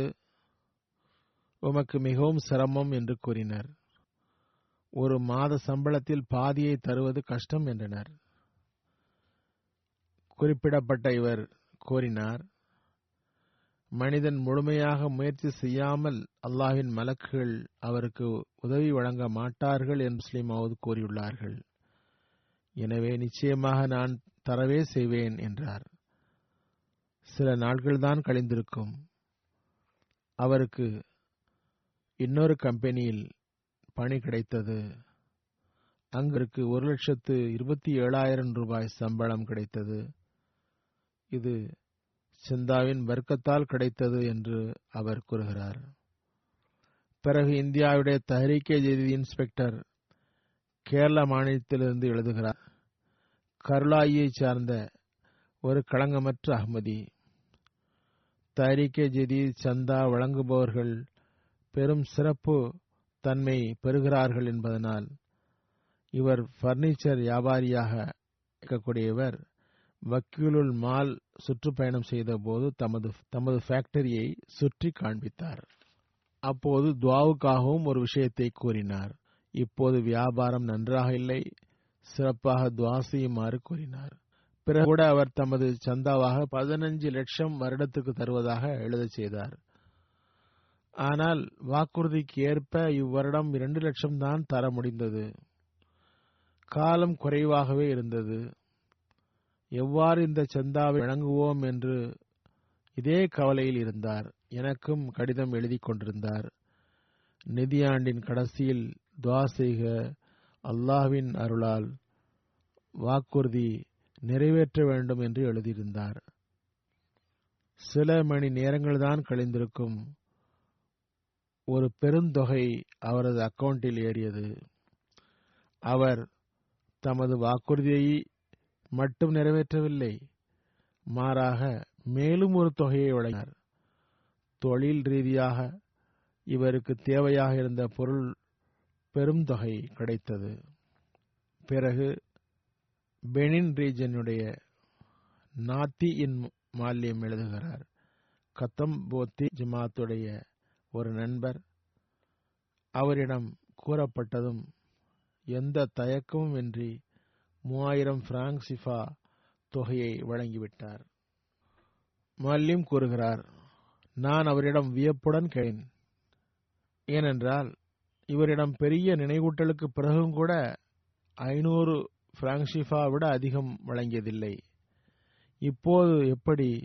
உமக்கு மிகவும் சிரமம் என்று கூறினர். ஒரு மாத சம்பளத்தில் பாதியை தருவது கஷ்டம் என்றனர். குறிப்பிடப்பட்ட இவர் கோரினார் மனிதன் முழுமையாக முயற்சி செய்யாமல் அல்லாஹின் மலக்குகள் அவருக்கு உதவி வழங்க மாட்டார்கள் என்று முஸ்லிமாவது கூறியுள்ளார்கள். எனவே நிச்சயமாக நான் தரவே செய்வேன் என்றார். சில நாட்கள்தான் கழிந்திருக்கும். அவருக்கு இன்னொரு கம்பெனியில் பணி கிடைத்தது. அங்கிற்கு ஒரு லட்சத்து இருபத்தி ஏழாயிரம் ரூபாய் சம்பளம் கிடைத்தது. இது சிந்தாவின் வர்க்கத்தால் கிடைத்தது என்று அவர் கூறுகிறார். பிறகு இந்தியாவுடைய தஹரீக்கே ஜெதி இன்ஸ்பெக்டர் கேரள மாநிலத்திலிருந்து எழுதுகிறார் கருளாயியை சார்ந்த ஒரு களங்கமற்ற அகமதி. தஹரீக்கே ஜெதி சந்தா வழங்குபவர்கள் பெரும் சிறப்பு தன்மை பெறுகிறார்கள் என்பதனால் இவர் பர்னிச்சர் வியாபாரியாக இருக்கக்கூடியவர். வக்கீலுல் மால் சுற்றுப்பயணம் செய்த போது தமது தமது ஃபேக்டரியை சுற்றி காண்பித்தார். அப்போது துவாவுக்காகவும் ஒரு விஷயத்தை கூறினார். இப்போது வியாபாரம் நன்றாக இல்லை. சிறப்பாக துவா செய்யுமாறு கூறினார். பிறகு கூட அவர் தமது சந்தாவாக பதினஞ்சு லட்சம் வருடத்துக்கு தருவதாக எழுதச் செய்தார். ஆனால் வாக்குறுதிக்கு ஏற்ப இவ்வருடம் இரண்டு லட்சம் தான் தர முடிந்தது. காலம் குறைவாகவே இருந்தது. எவ்வாறு இந்த சந்தாவை வழங்குவோம் என்று இதே கவலையில் இருந்தார். எனக்கும் கடிதம் எழுதி கொண்டிருந்தார். நிதியாண்டின் கடைசியில் துவா செய்க அல்லாஹ்வின் அருளால் வாக்குறுதி நிறைவேற்ற வேண்டும் என்று எழுதியிருந்தார். சில மணி நேரங்கள் தான் கழிந்திருக்கும். ஒரு பெருந்தொகை அவரது அக்கவுண்டில் ஏறியது. அவர் தமது வாக்குறுதியை மட்டும் நிறைவேற்றவில்லை மாறாக மேலும் ஒரு தொகையை வழங்கினார் தொழில் ரீதியாக இவருக்கு தேவையாக இருந்த பொருள் பெரும் தொகை கிடைத்தது. பிறகு பெனின் ரீஜனுடைய நாத்தி இன் மால்யம் எழுதுகிறார். கத்தம் போத்தி ஜமாத்துடைய ஒரு நண்பர் அவரிடம் கூறப்பட்டதும் எந்த தயக்கமும் இன்றி மூவாயிரம் பிராங்க் சிஃபா தொகையை வழங்கிவிட்டார். மல்லிம் கூறுகிறார் நான் அவரிடம் வியப்புடன் கேன் ஏனென்றால் இவரிடம் பெரிய நினைவூட்டலுக்கு பிறகும் கூட ஐநூறு பிராங்க் விட அதிகம் வழங்கியதில்லை. இப்போது எப்படி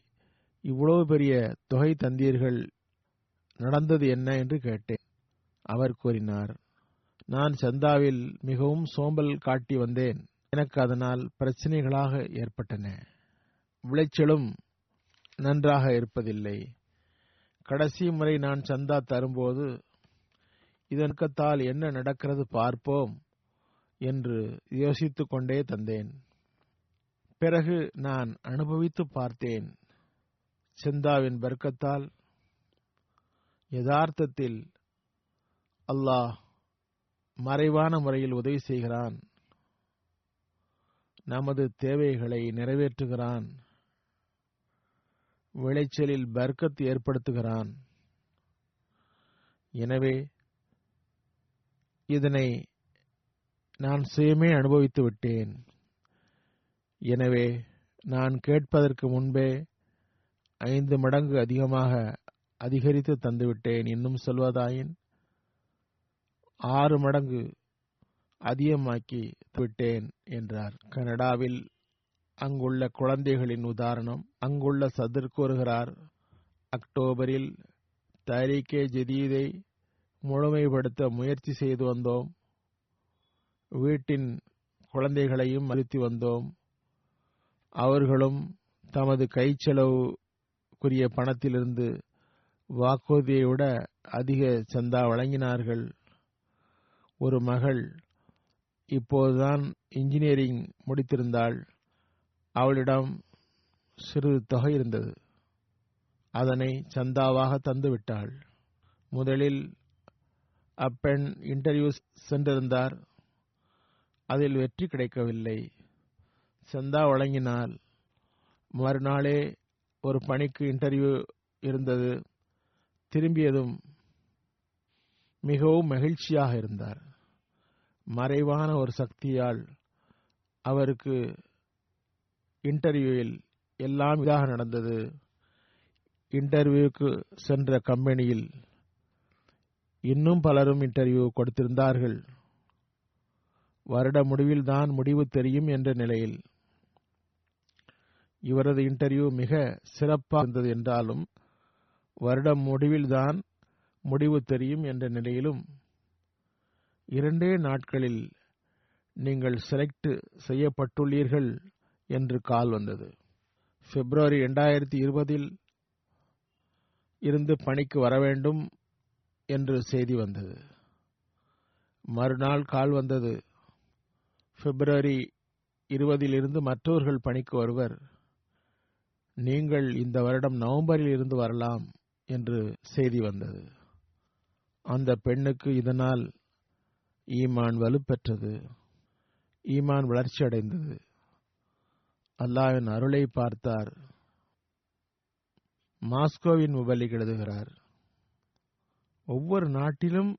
இவ்வளவு பெரிய தொகை தந்தீர்கள்? நடந்தது என்ன என்று கேட்டேன். அவர் கூறினார் நான் சந்தாவில் மிகவும் சோம்பல் காட்டி வந்தேன். எனக்கு அதனால் பிரச்சனைகளாக ஏற்பட்டன. விளைச்சலும் நன்றாக இருப்பதில்லை. கடைசி முறை நான் சந்தா தரும்போது இதற்கத்தால் என்ன நடக்கிறது பார்ப்போம் என்று யோசித்துக் கொண்டே தந்தேன். பிறகு நான் அனுபவித்து பார்த்தேன். சந்தாவின் பர்க்கத்தால் யதார்த்தத்தில் அல்லாஹ் மறைவான முறையில் உதவி செய்கிறான். நமது தேவைகளை நிறைவேற்றுகிறான். விளைச்சலில் பர்க்கத் ஏற்படுத்துகிறான். எனவே இதனை நான் சுயமே அனுபவித்து விட்டேன். எனவே நான் கேட்பதற்கு முன்பே ஐந்து மடங்கு அதிகமாக அதிகரித்து தந்துவிட்டேன். இன்னும் சொல்வதாயின் ஆறு மடங்கு அதிகமாக்கி விட்டேன் என்றார். கனடாவில் அங்குள்ள குழந்தைகளின் உதாரணம். அங்குள்ள சதுர் கூறுகிறார். அக்டோபரில் தாரிகே ஜதீதை முழுமைப்படுத்த முயற்சி செய்து வந்தோம். வீட்டின் குழந்தைகளையும் அழுத்தி வந்தோம். அவர்களும் தமது கைச்செலவுக்குரிய பணத்திலிருந்து வாக்குறுதியை விட அதிக சந்தா வழங்கினார்கள். ஒரு மகள் இப்போதுதான் இன்ஜினியரிங் முடித்திருந்தாள் அவளிடம் சிறிது தொகை இருந்தது. அதனை சந்தாவாக தந்துவிட்டாள். முதலில் அப்பெண் இன்டர்வியூ சென்றிருந்தார். அதில் வெற்றி கிடைக்கவில்லை. சந்தா வழங்கினால் மறுநாளே ஒரு பணிக்கு இன்டர்வியூ இருந்தது. திரும்பியதும் மிகவும் மகிழ்ச்சியாக இருந்தார். மறைவான ஒரு சக்தியால் அவருக்கு இன்டர்வியூவில் எல்லாம் இதாக நடந்தது. இன்டர்வியூக்கு சென்ற கம்பெனியில் இன்னும் பலரும் இன்டர்வியூ கொடுத்திருந்தார்கள். வருட முடிவில் தான் முடிவு தெரியும் என்ற நிலையில் இவரது இன்டர்வியூ மிக சிறப்பாக இருந்தது என்றாலும் வருடம் முடிவில் தான் முடிவு தெரியும் என்ற நிலையிலும் இரண்டே நாட்களில் நீங்கள் செலக்ட் செய்யப்பட்டுள்ளீர்கள் என்று கால் வந்தது. பிப்ரவரி இரண்டாயிரத்தி இருபதில் இருந்து பணிக்கு வர வேண்டும் என்று செய்தி வந்தது. மறுநாள் கால் வந்தது. பிப்ரவரி இருபதில் இருந்து மற்றவர்கள் பணிக்கு வருவர். நீங்கள் இந்த வருடம் நவம்பரில் இருந்து வரலாம் என்று செய்தி வந்தது. அந்த பெண்ணுக்கு இதனால் ஈமான் வலுப்பெற்றது. ஈமான் வளர்ச்சி அடைந்தது அல்லாவின் அருளை பார்த்தார். மாஸ்கோவின் முபலிக் எழுதுகிறார். ஒவ்வொரு நாட்டிலும்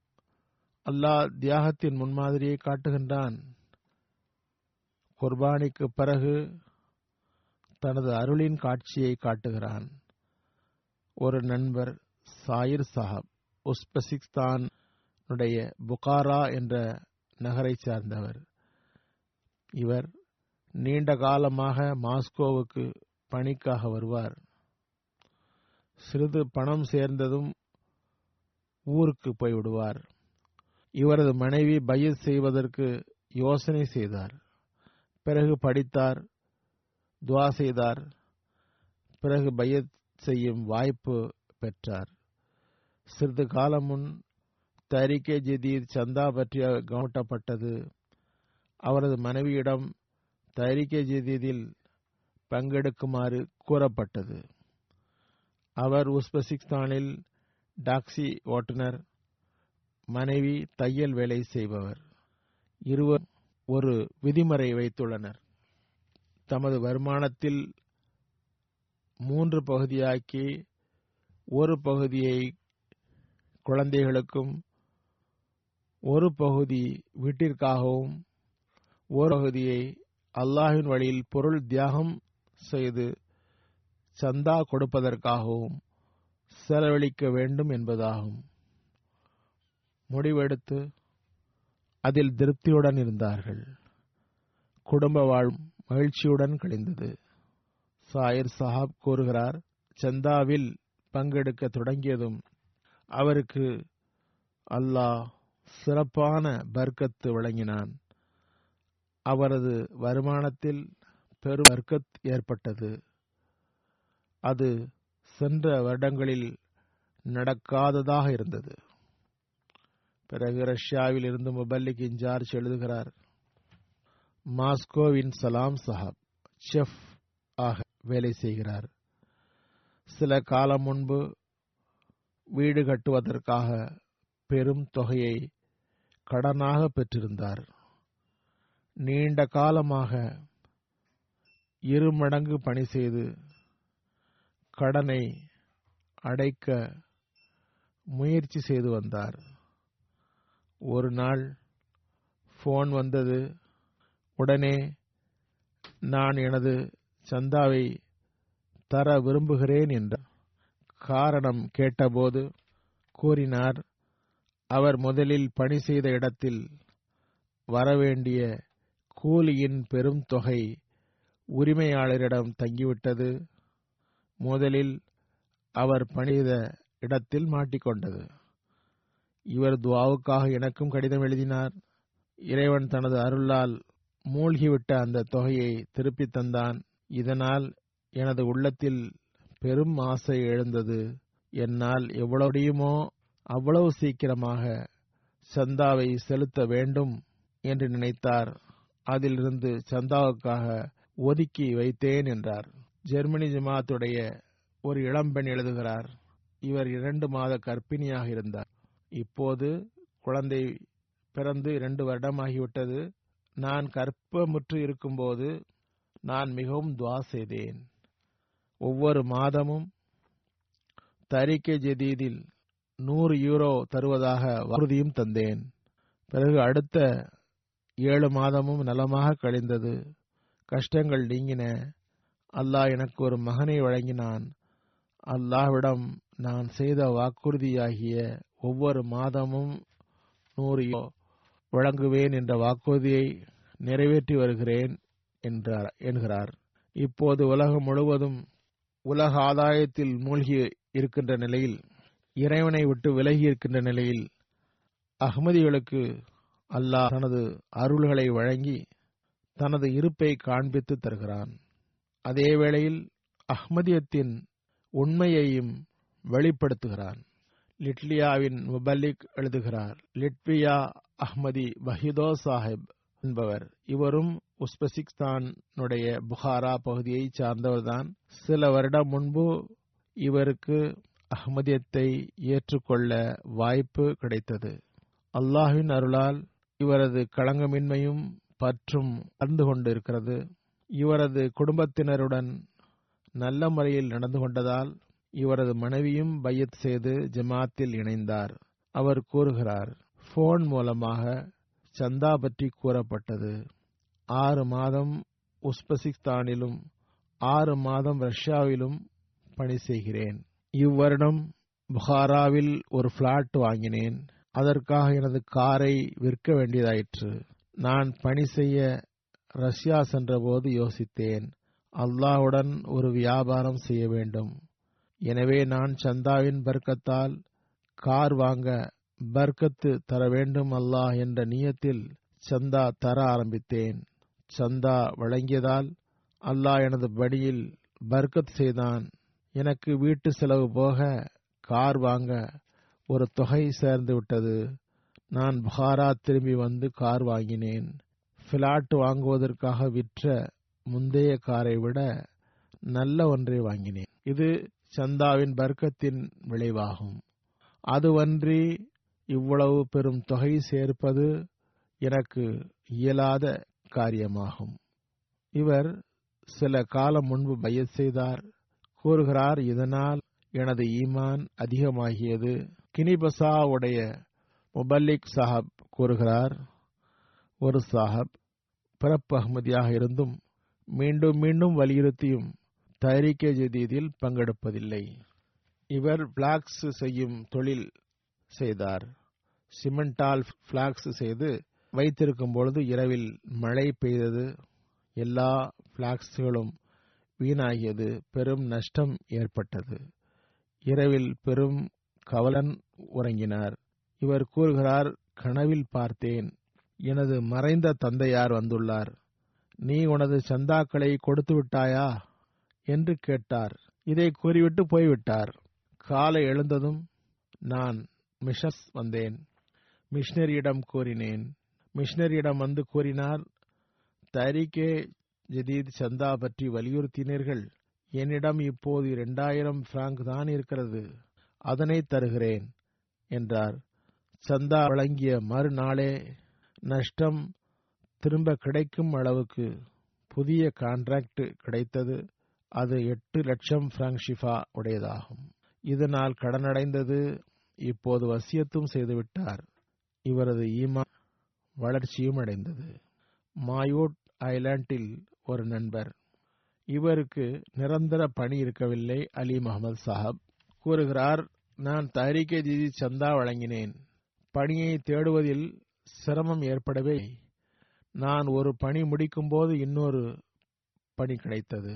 அல்லாஹ் தியாகத்தின் முன்மாதிரியை காட்டுகின்றான். குர்பானிக்கு பிறகு தனது அருளின் காட்சியை காட்டுகிறான். ஒரு நண்பர் சாயிர் சாஹப் உஸ்பெசிஸ்தான் புகாரா என்ற நகரை சார்ந்தவர். இவர் நீண்ட காலமாக மாஸ்கோவுக்கு பணிக்காக வருவார். சிறிது பணம் சேர்ந்ததும் ஊருக்கு போய்விடுவார். இவரது மனைவி பயிர் செய்வதற்கு யோசனை செய்தார். பிறகு படித்தார் துவா செய்தார். பிறகு பையத் செய்யும் வாய்ப்பு பெற்றார். சிறிது காலம் முன் தரிகே ஜதீத் சந்தா பற்றி கவட்டப்பட்டது. அவரது மனைவியிடம் தரிகே ஜதீதில் பங்கெடுக்குமாறு கூறப்பட்டது. அவர் உஸ்பெசிஸ்தானில் டாக்ஸி ஓட்டுநர் மனைவி தையல் வேலை செய்பவர். இருவர் ஒரு விதிமுறை வைத்துள்ளனர். தமது வருமானத்தில் மூன்று பகுதியாக்கி ஒரு பகுதியை குழந்தைகளுக்கும் ஒரு பகுதி வீட்டிற்காகவும் ஒரு பகுதியை அல்லாஹின் வழியில் பொருள் தியாகம் செய்து சந்தா கொடுப்பதற்காகவும் செலவழிக்க வேண்டும் என்பதாகும். முடிவெடுத்து அதில் திருப்தியுடன் இருந்தார்கள். குடும்ப வாழ் மகிழ்ச்சியுடன் கழிந்தது. சாயிர் சாஹாப் கூறுகிறார் சந்தாவில் பங்கெடுக்க தொடங்கியதும் அவருக்கு அல்லாஹ் சிறப்பான பர்க்கத்து வழங்கினான். அவரது வருமானத்தில் பெரும் வர்க்கத் ஏற்பட்டது. அது சென்ற வருடங்களில் நடக்காததாக இருந்தது. பிறகு ரஷ்யாவில் இருந்து முபல்லிக் இன்சார்ஜ் எழுதுகிறார் மாஸ்கோவின் சலாம் சஹாப் செஃப் ஆக வேலை செய்கிறார். சில காலம் முன்பு வீடு கட்டுவதற்காக பெரும் தொகையை கடனாக பெற்றிருந்தார். நீண்ட காலமாக இரு மடங்கு பணி செய்து கடனை அடைக்க முயற்சி செய்து வந்தார். ஒரு நாள் ஃபோன் வந்தது. உடனே நான் எனது சந்தாவை தர விரும்புகிறேன் என்றார் காரணம் கேட்டபோது கூறினார் அவர் முதலில் பணி செய்த இடத்தில் வரவேண்டிய கூலியின் பெரும் தொகை உரிமையாளரிடம் தங்கிவிட்டது. முதலில் அவர் பணித இடத்தில் மாட்டிக்கொண்டது இவர் துவாவுக்காக எனக்கும் கடிதம் எழுதினார். இறைவன் தனது அருளால் மூழ்கிவிட்ட அந்த தொகையை திருப்பித் தந்தான். இதனால் எனது உள்ளத்தில் பெரும் ஆசை எழுந்தது. என்னால் எவ்வளவு முடியுமோ அவ்வளவு சீக்கிரமாக சந்தாவை செலுத்த வேண்டும் என்று நினைத்தார். அதிலிருந்து சந்தாவுக்காக ஒதுக்கி வைத்தேன் என்றார். ஜெர்மனி ஜமாத்துடைய ஒரு இளம்பெண் எழுதுகிறார். இவர் இரண்டு மாத கர்ப்பிணியாக இருந்தார். இப்போது குழந்தை பிறந்து இரண்டு வருடமாகிவிட்டது. நான் கற்பமுற்று இருக்கும்போது நான் மிகவும் துவா செய்தேன். ஒவ்வொரு மாதமும் தரிக்கை ஜெதீதில் நூறு யூரோ தருவதாக வாக்குறுதியும் தந்தேன். பிறகு அடுத்த ஏழு மாதமும் நலமாக கழிந்தது. கஷ்டங்கள் நீங்கின. அல்லாஹ் எனக்கு ஒரு மகனை வழங்கினான். அல்லாஹ்விடம் நான் செய்த வாக்குறுதியாகிய ஒவ்வொரு மாதமும் நூறு வழங்குவேன் என்ற வாக்குறுதியை நிறைவேற்றி வருகிறேன் என்றார் என்கிறார். இப்போது உலகம் முழுவதும் உலக ஆதாயத்தில் மூழ்கி இருக்கின்ற நிலையில் இறைவனை விட்டு விலகி இருக்கின்ற நிலையில் அகமதிகளுக்கு அல்லாஹ் தனது அருள்களை வழங்கி தனது இருப்பை காண்பித்து தருகிறான். அதே வேளையில் அஹ்மதியத்தின் உண்மையையும் வெளிப்படுத்துகிறான். லிட்லியாவின் முபல்லிக் எழுதுகிறார் லிட்வியா அஹ்மதி வஹிதோ சாஹிப் என்பவர். இவரும் உஸ்பெசிக்ஸ்தானுடைய புகாரா பகுதியை சார்ந்தவர்தான். சில வருடம் முன்பு இவருக்கு அஹ்மதியத்தை ஏற்றுக்கொள்ள வாய்ப்பு கிடைத்தது. அல்லாஹின் அருளால் இவரது களங்கமின்மையும் பற்றும் அறிந்து கொண்டிருக்கிறது. இவரது குடும்பத்தினருடன் நல்ல முறையில் நடந்து கொண்டதால் இவரது மனைவியும் பையத் செய்து ஜமாத்தில் இணைந்தார். அவர் கூறுகிறார் போன் மூலமாக சந்தா பற்றி கூறப்பட்டது. ஆறு மாதம் உஸ்பெசிஸ்தானிலும் ஆறு மாதம் ரஷ்யாவிலும் பணி செய்கிறேன். இவ்வருடம் புகாராவில் ஒரு பிளாட் வாங்கினேன். அதற்காக எனது காரை விற்க வேண்டியதாயிற்று. நான் பணி செய்ய ரஷ்யா சென்றபோது யோசித்தேன். அல்லாஹுடன் ஒரு வியாபாரம் செய்ய வேண்டும். எனவே நான் சந்தாவின் பர்க்கத்தால் கார் வாங்க பர்க்கத்து தர வேண்டும் அல்லாஹ் என்ற நியத்தில் சந்தா தர ஆரம்பித்தேன். சந்தா வழங்கியதால் அல்லாஹ் எனது படியில் பர்க்கத் செய்தான். எனக்கு வீட்டு செலவு போக கார் வாங்க ஒரு தொகை சேர்ந்து விட்டது. நான் புகாரா திரும்பி வந்து கார் வாங்கினேன். பிளாட் வாங்குவதற்காக விற்ற முந்தைய காரை விட நல்ல ஒன்றை வாங்கினேன். இது சந்தாவின் வர்க்கத்தின் விளைவாகும். அதுவன்றி இவ்வளவு பெரும் தொகை சேர்ப்பது எனக்கு இயலாத காரியமாகும். இவர் சில காலம் முன்பு பையத் செய்தார். கூறுகிறார் இதனால் எனது ஈமான் அதிகமாகியது. கினிபசாவுடைய முபல்லிக் சாஹப் கூறுகிறார் ஒரு சாஹப் பிறப்பு அகமதியாக இருந்தும் மீண்டும் மீண்டும் வலியுறுத்தியும் தயாரிக்க ஜதீதில் பங்கெடுப்பதில்லை. இவர் பிளாக்ஸ் செய்யும் தொழில் செய்தார். சிமெண்டால் பிளாக்ஸ் செய்து வைத்திருக்கும் பொழுது இரவில் மழை பெய்தது. எல்லா பிளாக்ஸ்களும் வீணாகியது. பெரும் நஷ்டம் ஏற்பட்டது. இரவில் பெரும் கவலன் உறங்கினார். இவர் கூறுகிறார் கனவில் பார்த்தேன். எனது மறைந்த தந்தையார் வந்துள்ளார். நீ உனது சந்தாக்களை கொடுத்து விட்டாயா? என்று கேட்டார். இதை கூறிவிட்டு போய்விட்டார். காலை எழுந்ததும் நான் மிஷஸ் வந்தேன். மிஷினரியிடம் கூறினேன். மிஷினரியிடம் வந்து கூறினார் தரிகே ஜதீத் சந்தா பற்றி வலியுறுத்தினீர்கள். என்னிடம் இப்போது இரண்டாயிரம் பிராங்க் தான் இருக்கிறது. அதனை தருகிறேன் என்றார். சந்தா வழங்கிய மறுநாளே நஷ்டம் திரும்ப கிடைக்கும் அளவுக்கு புதிய கான்ட்ராக்ட் கிடைத்தது. அது எட்டு லட்சம் பிராங்க் ஷிஃபா உடையதாகும். இதனால் கடனடைந்தது. இப்போது வசியத்தும் செய்துவிட்டார். இவரது ஈமா வளர்ச்சியும் அடைந்தது. மாயோட் ஐலாண்டில் ஒரு நண்பர். இவருக்கு நிரந்தர பணி இருக்கவில்லை அலி முகமது சாஹப். கூறுகிறார் நான் தஹரிகே ஜிதி சந்தா வழங்கினேன். பணியை தேடுவதில் சிரமம் ஏற்படவே நான் ஒரு பணி முடிக்கும்போது இன்னொரு பணி கிடைத்தது.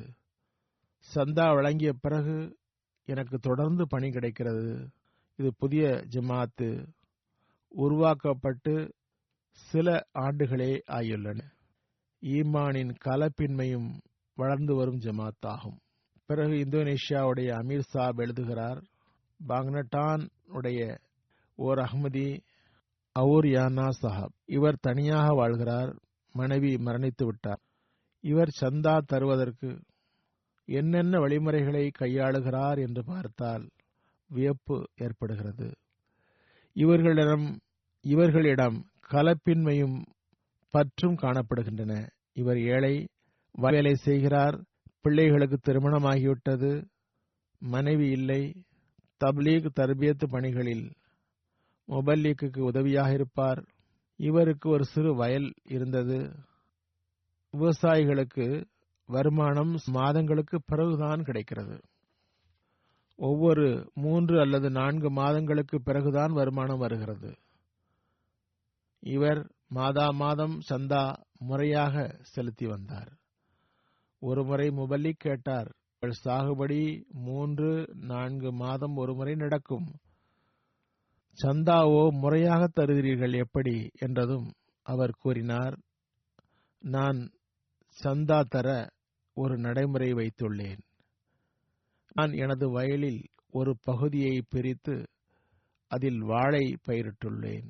சந்தா வழங்கிய பிறகு எனக்கு தொடர்ந்து பணி கிடைக்கிறது. இது புதிய ஜமாத்து உருவாக்கப்பட்டு சில ஆண்டுகளே ஆகியுள்ளன ஈமானின் கலப்பின்மையும் வளர்ந்து வரும் ஜமாத் ஆகும் பிறகு இந்தோனேஷியாவுடைய அமீர் சாப் எழுதுகிறார் பாங்னட்டான் உடைய ஓர் அஹ்மதி அவுர் யானா சஹாப் இவர் தனியாக வாழ்கிறார் மனைவி மரணித்து விட்டார். இவர் சந்தா தருவதற்கு என்னென்ன வழிமுறைகளை கையாளுகிறார் என்று பார்த்தால் வியப்பு ஏற்படுகிறது. இவர்களிடம் இவர்களிடம் கலப்பின்மையும் பற்றும் காணப்படுகின்றன. இவர் ஏழை வேலை செய்கிறார் பிள்ளைகளுக்கு திருமணமாகிவிட்டது மனைவி இல்லை தப்லீக் தர்பியத்து பணிகளில் மொபல்லீக்கு உதவியாக இருப்பார். இவருக்கு ஒரு சிறு வயல் இருந்தது. விவசாயிகளுக்கு வருமானம் மாதங்களுக்கு பிறகுதான் கிடைக்கிறது. ஒவ்வொரு மூன்று அல்லது நான்கு மாதங்களுக்கு பிறகுதான் வருமானம் வருகிறது. இவர் மாதா மாதம் சந்தா முறையாக செலுத்தி வந்தார். ஒருமுறை முபல்லி கேட்டார் சாகுபடி மூன்று நான்கு மாதம் ஒருமுறை நடக்கும். சந்தாவோ முறையாக தருகிறீர்கள் எப்படி? என்றதும் அவர் கூறினார் நான் சந்தா தர ஒரு நடைமுறை வைத்துள்ளேன். நான் எனது வயலில் ஒரு பகுதியை பிரித்து அதில் வாழை பயிரிட்டுள்ளேன்.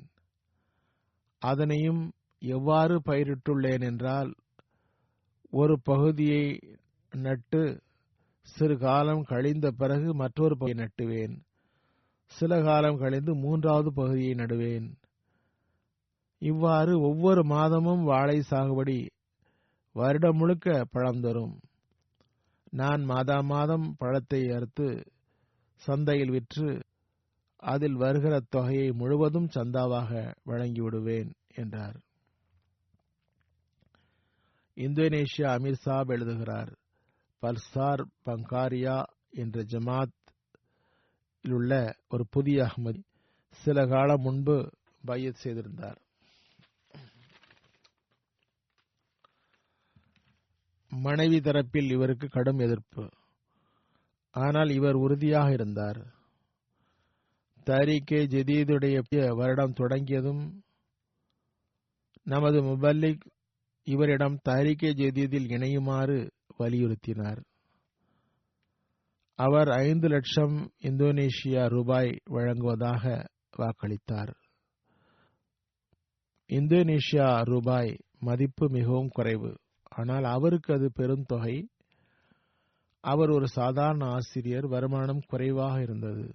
அதனையும் எவ்வாறு பயிரிட்டுள்ளேன் என்றால் ஒரு பகுதியை நட்டு சிறு காலம் கழிந்த பிறகு மற்றொரு பகுதியை நட்டுவேன். சில காலம் கழிந்து மூன்றாவது பகுதியை நடுவேன். இவ்வாறு ஒவ்வொரு மாதமும் வாழை சாகுபடி வருடம் முழுக்க பழம் தரும். நான் மாதா மாதம் பழத்தை அறுத்து சந்தையில் விற்று அதில் வருகிற தொகையை முழுவதும் சந்தாவாக வழங்கிவிடுவேன் என்றார். இந்தோனேஷியா அமீர் சாப் எழுதுகிறார் பல்சார் பங்காரியா என்ற ஜமாத் உள்ள ஒரு புதிய அஹ்மதி சில காலம் முன்பு பையத் செய்திருந்தார். மனைவி தரப்பில் இவருக்கு கடும் எதிர்ப்பு. ஆனால் இவர் உறுதியாக இருந்தார். தரிகே ஜதீதுடைய வருடம் தொடங்கியதும் நமது முபல்லிக் இவரிடம் தரிகே ஜதீதில் இணையுமாறு வலியுறுத்தினார். அவர் ஐந்து லட்சம் இந்தோனேஷியா ரூபாய் வழங்குவதாக வாக்களித்தார். இந்தோனேஷியா ரூபாய் மதிப்பு மிகவும் குறைவு. ஆனால் அவருக்கு அது பெரும் தொகை. அவர் ஒரு சாதாரண ஆசிரியர் வருமானம் குறைவாக இருந்தது.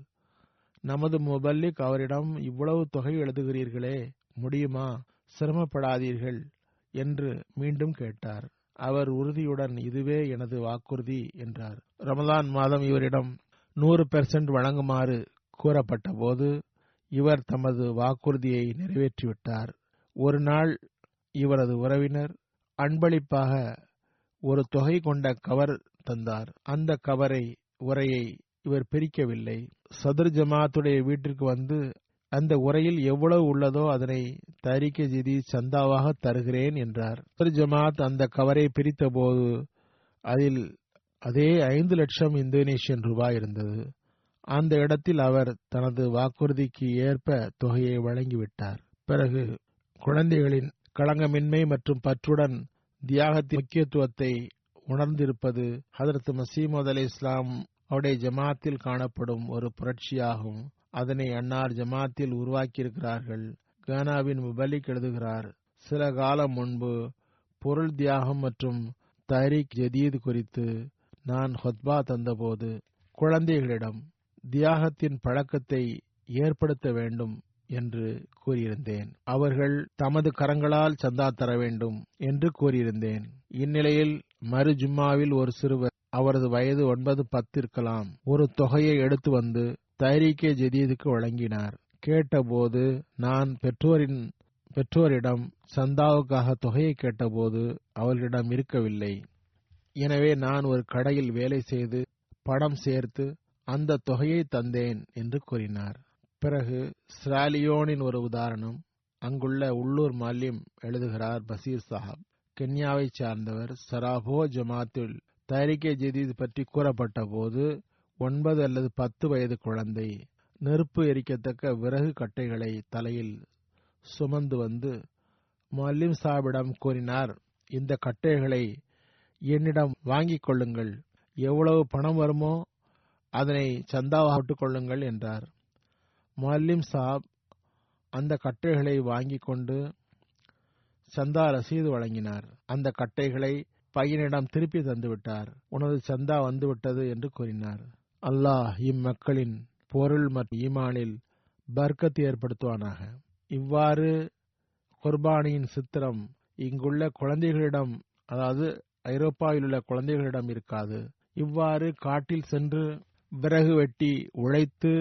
நமது முபல்லிக் அவரிடம் இவ்வளவு தொகை எழுதுகிறீர்களே முடியுமா? சிரமப்படாதீர்கள். என்று மீண்டும் கேட்டார். அவர் உறுதியுடன் இதுவே எனது வாக்குறுதி என்றார். ரமதான் மாதம் இவரிடம் நூறு பெர்சன்ட் வழங்குமாறு கூறப்பட்ட போது இவர் தமது வாக்குறுதியை நிறைவேற்றிவிட்டார். ஒரு நாள் இவரது உறவினர் அன்பளிப்பாக ஒரு தொகை கொண்ட கவர் தந்தார். அந்த கவரை உரையை இவர் பிரிக்கவில்லை. சதுர் ஜமாத்துடைய வீட்டிற்கு வந்து அந்த உரையில் எவ்வளவு உள்ளதோ அதனை தரிக்க ஜிதி சந்தாவாக தருகிறேன் என்றார். ஜமாத் அந்த கவரை பிரித்த போது அதில் அதே ஐந்து லட்சம் இந்தோனேஷியன் ரூபாய் இருந்தது. அந்த இடத்தில் அவர் தனது வாக்குறுதிக்கு ஏற்ப தொகையை வழங்கிவிட்டார். பிறகு குழந்தைகளின் களங்கமின்மை மற்றும் பற்றுடன் தியாகத்தின் முக்கியத்துவத்தை உணர்ந்திருப்பது ஹதரத் மசீமது அலி இஸ்லாம் அவருடைய ஜமாத்தில் காணப்படும் ஒரு புரட்சியாகும். அதனை அன்னார் ஜமாத்தில் உருவாக்கியிருக்கிறார்கள். கானாவின் முபலிக் எழுதுகிறார் சில காலம் முன்பு பொருள் தியாகம் மற்றும் தஹரீக் ஜதீத் குறித்து நான் ஹொத்பா தந்தபோது குழந்தைகளிடம் தியாகத்தின் பழக்கத்தை ஏற்படுத்த வேண்டும் என்று கூறியிருந்தேன். அவர்கள் தமது கரங்களால் சந்தா தர வேண்டும் என்று கூறியிருந்தேன். இந்நிலையில் மறு ஜும்மாவில் ஒரு சிறுவர் அவரது வயது ஒன்பது பத்து இருக்கலாம் ஒரு தொகையை எடுத்து வந்து தைரீக்கே ஜதீதுக்கு வழங்கினார். கேட்டபோது நான் பெற்றோரின் பெற்றோரிடம் சந்தாவுக்காக தொகையை கேட்டபோது அவர்களிடம் இருக்கவில்லை. எனவே நான் ஒரு கடையில் வேலை செய்து படம் சேர்த்து அந்த தொகையை தந்தேன் என்று கூறினார். பிறகு ஸ்ராலியோனின் ஒரு உதாரணம் அங்குள்ள உள்ளூர் மால்யம் எழுதுகிறார் பசீர் சாஹப். கென்யாவை சார்ந்தவர் சராபோ ஜமாத்தில் தயாரிக்கை ஜெதீத் பற்றி கூறப்பட்ட போது ஒன்பது அல்லது பத்து வயது குழந்தை நெருப்பு எரிக்கத்தக்க விறகு கட்டைகளை தலையில் சுமந்து வந்து மல்லிம் சாபிடம் கூறினார் இந்த கட்டைகளை என்னிடம் வாங்கிக் கொள்ளுங்கள். எவ்வளவு பணம் வருமோ அதனை சந்தாவாக கொள்ளுங்கள் என்றார். மல்லிம் சாப் அந்த கட்டைகளை வாங்கிக் கொண்டு சந்தா ரசீது வழங்கினார். அந்த கட்டைகளை பையனிடம் திருப்பி தந்துவிட்டார். உனது சந்தா வந்துவிட்டது என்று கூறினார். அல்லாஹ் இம்மக்களின் பொருள் மற்றும் ஈமானில் பர்க்கத்தை ஏற்படுத்துவானாக. இவ்வாறு குர்பானியின் சித்திரம் இங்குள்ள குழந்தைகளிடம் அதாவது ஐரோப்பாவில் உள்ள குழந்தைகளிடம் இருக்காது. இவ்வாறு காட்டில் சென்று விறகு வெட்டி உழைத்து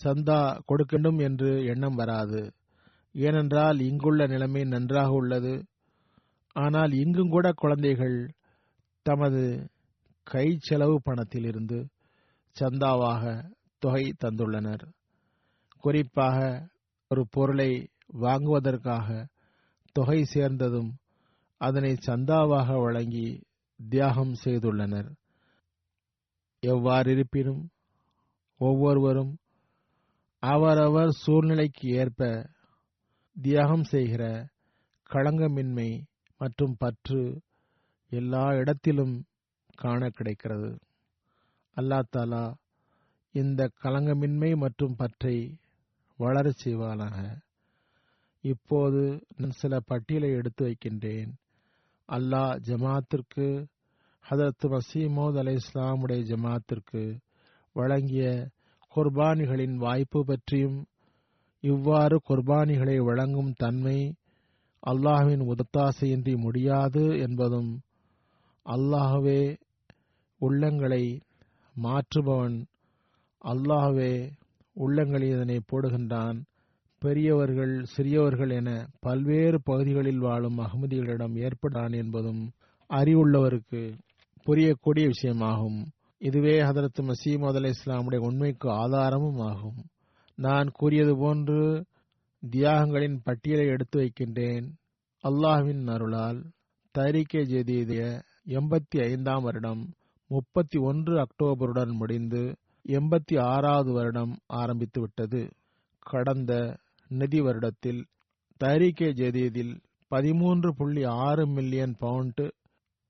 சந்தா கொடுக்கணும் என்று எண்ணம் வராது. ஏனென்றால் இங்குள்ள நிலைமை நன்றாக உள்ளது. ஆனால் இங்கும் கூட குழந்தைகள் தமது கை செலவு பணத்திலிருந்து சந்தாவாக தொகை தந்துள்ளனர். குறிப்பாக ஒரு பொருளை வாங்குவதற்காக தொகை சேர்ந்ததும் அதனை சந்தாவாக வழங்கி தியாகம் செய்துள்ளனர். எவ்வாறிருப்பினும் ஒவ்வொருவரும் அவரவர் சூழ்நிலைக்கு ஏற்ப தியாகம் செய்கிற களங்கமின்மை மற்றும் பற்று எல்லா இடத்திலும் காண கிடைக்கிறது. அல்லா தாலா இந்த கலங்கமின்மை மற்றும் பற்றை வளரச் செய்வானாக. இப்போது நான் சில பட்டியலை எடுத்து வைக்கின்றேன். அல்லாஹ் ஜமாத்திற்கு ஹதரத் மசீமோத் அலை இஸ்லாமுடைய ஜமாத்திற்கு வழங்கிய குர்பானிகளின் வாய்ப்பு பற்றியும் இவ்வாறு குர்பானிகளை வழங்கும் தன்மை அல்லாஹுவின் உதத்தாசையின்றி முடியாது என்பதும் அல்லாஹுவே உள்ளங்களை மாற்றுபவன் அல்லாஹ்வே உள்ளங்களில் இதனை போடுகின்றான். பெரியவர்கள் சிறியவர்கள் என பல்வேறு பகுதிகளில் வாழும் அகமதிகளிடம் ஏற்படான் என்பதும் அறிவுள்ளவருக்கு புரியக்கூடிய விஷயமாகும். இதுவே ஹதரத் மசீமது அலி இஸ்லாமுடைய உண்மைக்கு ஆதாரமும் ஆகும். நான் கூறியது போன்று தியாகங்களின் பட்டியலை எடுத்து வைக்கின்றேன். அல்லாஹ்வின் அருளால் தரிக்கை ஜெதீதிய எண்பத்தி ஐந்தாம் வருடம் முப்பத்தி ஒன்று அக்டோபருடன் முடிந்து எண்பத்தி ஆறாவது வருடம் ஆரம்பித்து விட்டது. கடந்த நிதி வருடத்தில் தரிக்கை ஜெதீதில் பதிமூன்று புள்ளி ஆறு மில்லியன் பவுண்ட்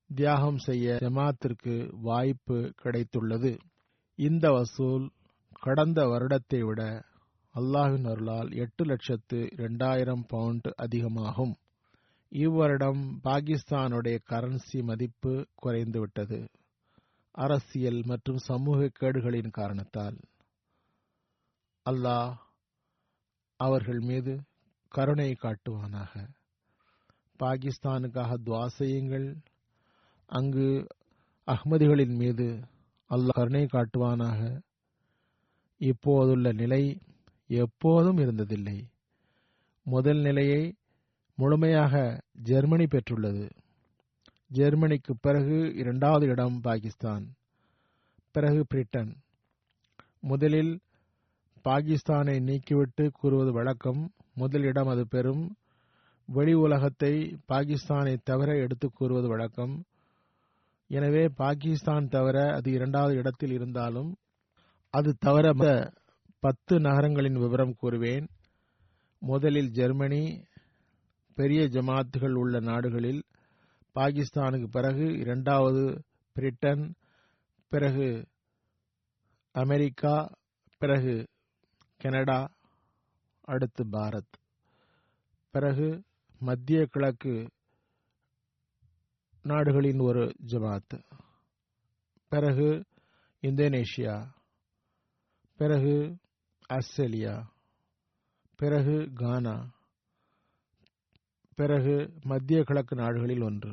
தியாகம் செய்ய ஜமாத்திற்கு வாய்ப்பு கிடைத்துள்ளது. இந்த வசூல் கடந்த வருடத்தை விட அல்லாஹின் அருளால் எட்டு லட்சத்து இரண்டாயிரம் பவுண்ட் அதிகமாகும். இவ்வருடம் பாகிஸ்தானுடைய கரன்சி மதிப்பு குறைந்துவிட்டது. அரசியல் மற்றும் சமூக கேடுகளின் காரணத்தால். அல்லாஹ் அவர்கள் மீது கருணை காட்டுவானாக. பாகிஸ்தானுக்காக துவா செய்யுங்கள். அங்கு அஹ்மதிகளின் மீது அல்லாஹ் கருணை காட்டுவானாக. இப்போதுள்ள நிலை எப்போதும் இருந்ததில்லை. முதல் நிலையை முழுமையாக ஜெர்மனி பெற்றுள்ளது. ஜெர்மனிக்கு பிறகு இரண்டாவது இடம் பாகிஸ்தான். பிறகு பிரிட்டன். முதலில் பாகிஸ்தானை நீக்கிவிட்டு கூறுவது வழக்கம். முதல் இடம் அது பெறும். வெளி உலகத்தை பாகிஸ்தானை தவிர எடுத்து கூறுவது வழக்கம். எனவே பாகிஸ்தான் தவிர அது இரண்டாவது இடத்தில் இருந்தாலும் அது தவிர பத்து நகரங்களின் விவரம் கூறுவேன். முதலில் ஜெர்மனி பெரிய ஜமாத்துகள் உள்ள நாடுகளில் பாகிஸ்தானுக்கு பிறகு இரண்டாவது பிரிட்டன் பிறகு அமெரிக்கா பிறகு கனடா அடுத்து பாரத். பிறகு மத்திய கிழக்கு நாடுகளின் ஒரு ஜமாத். பிறகு இந்தோனேஷியா. பிறகு ஆஸ்திரேலியா. பிறகு கானா. பிறகு மத்திய கிழக்கு நாடுகளில் ஒன்று.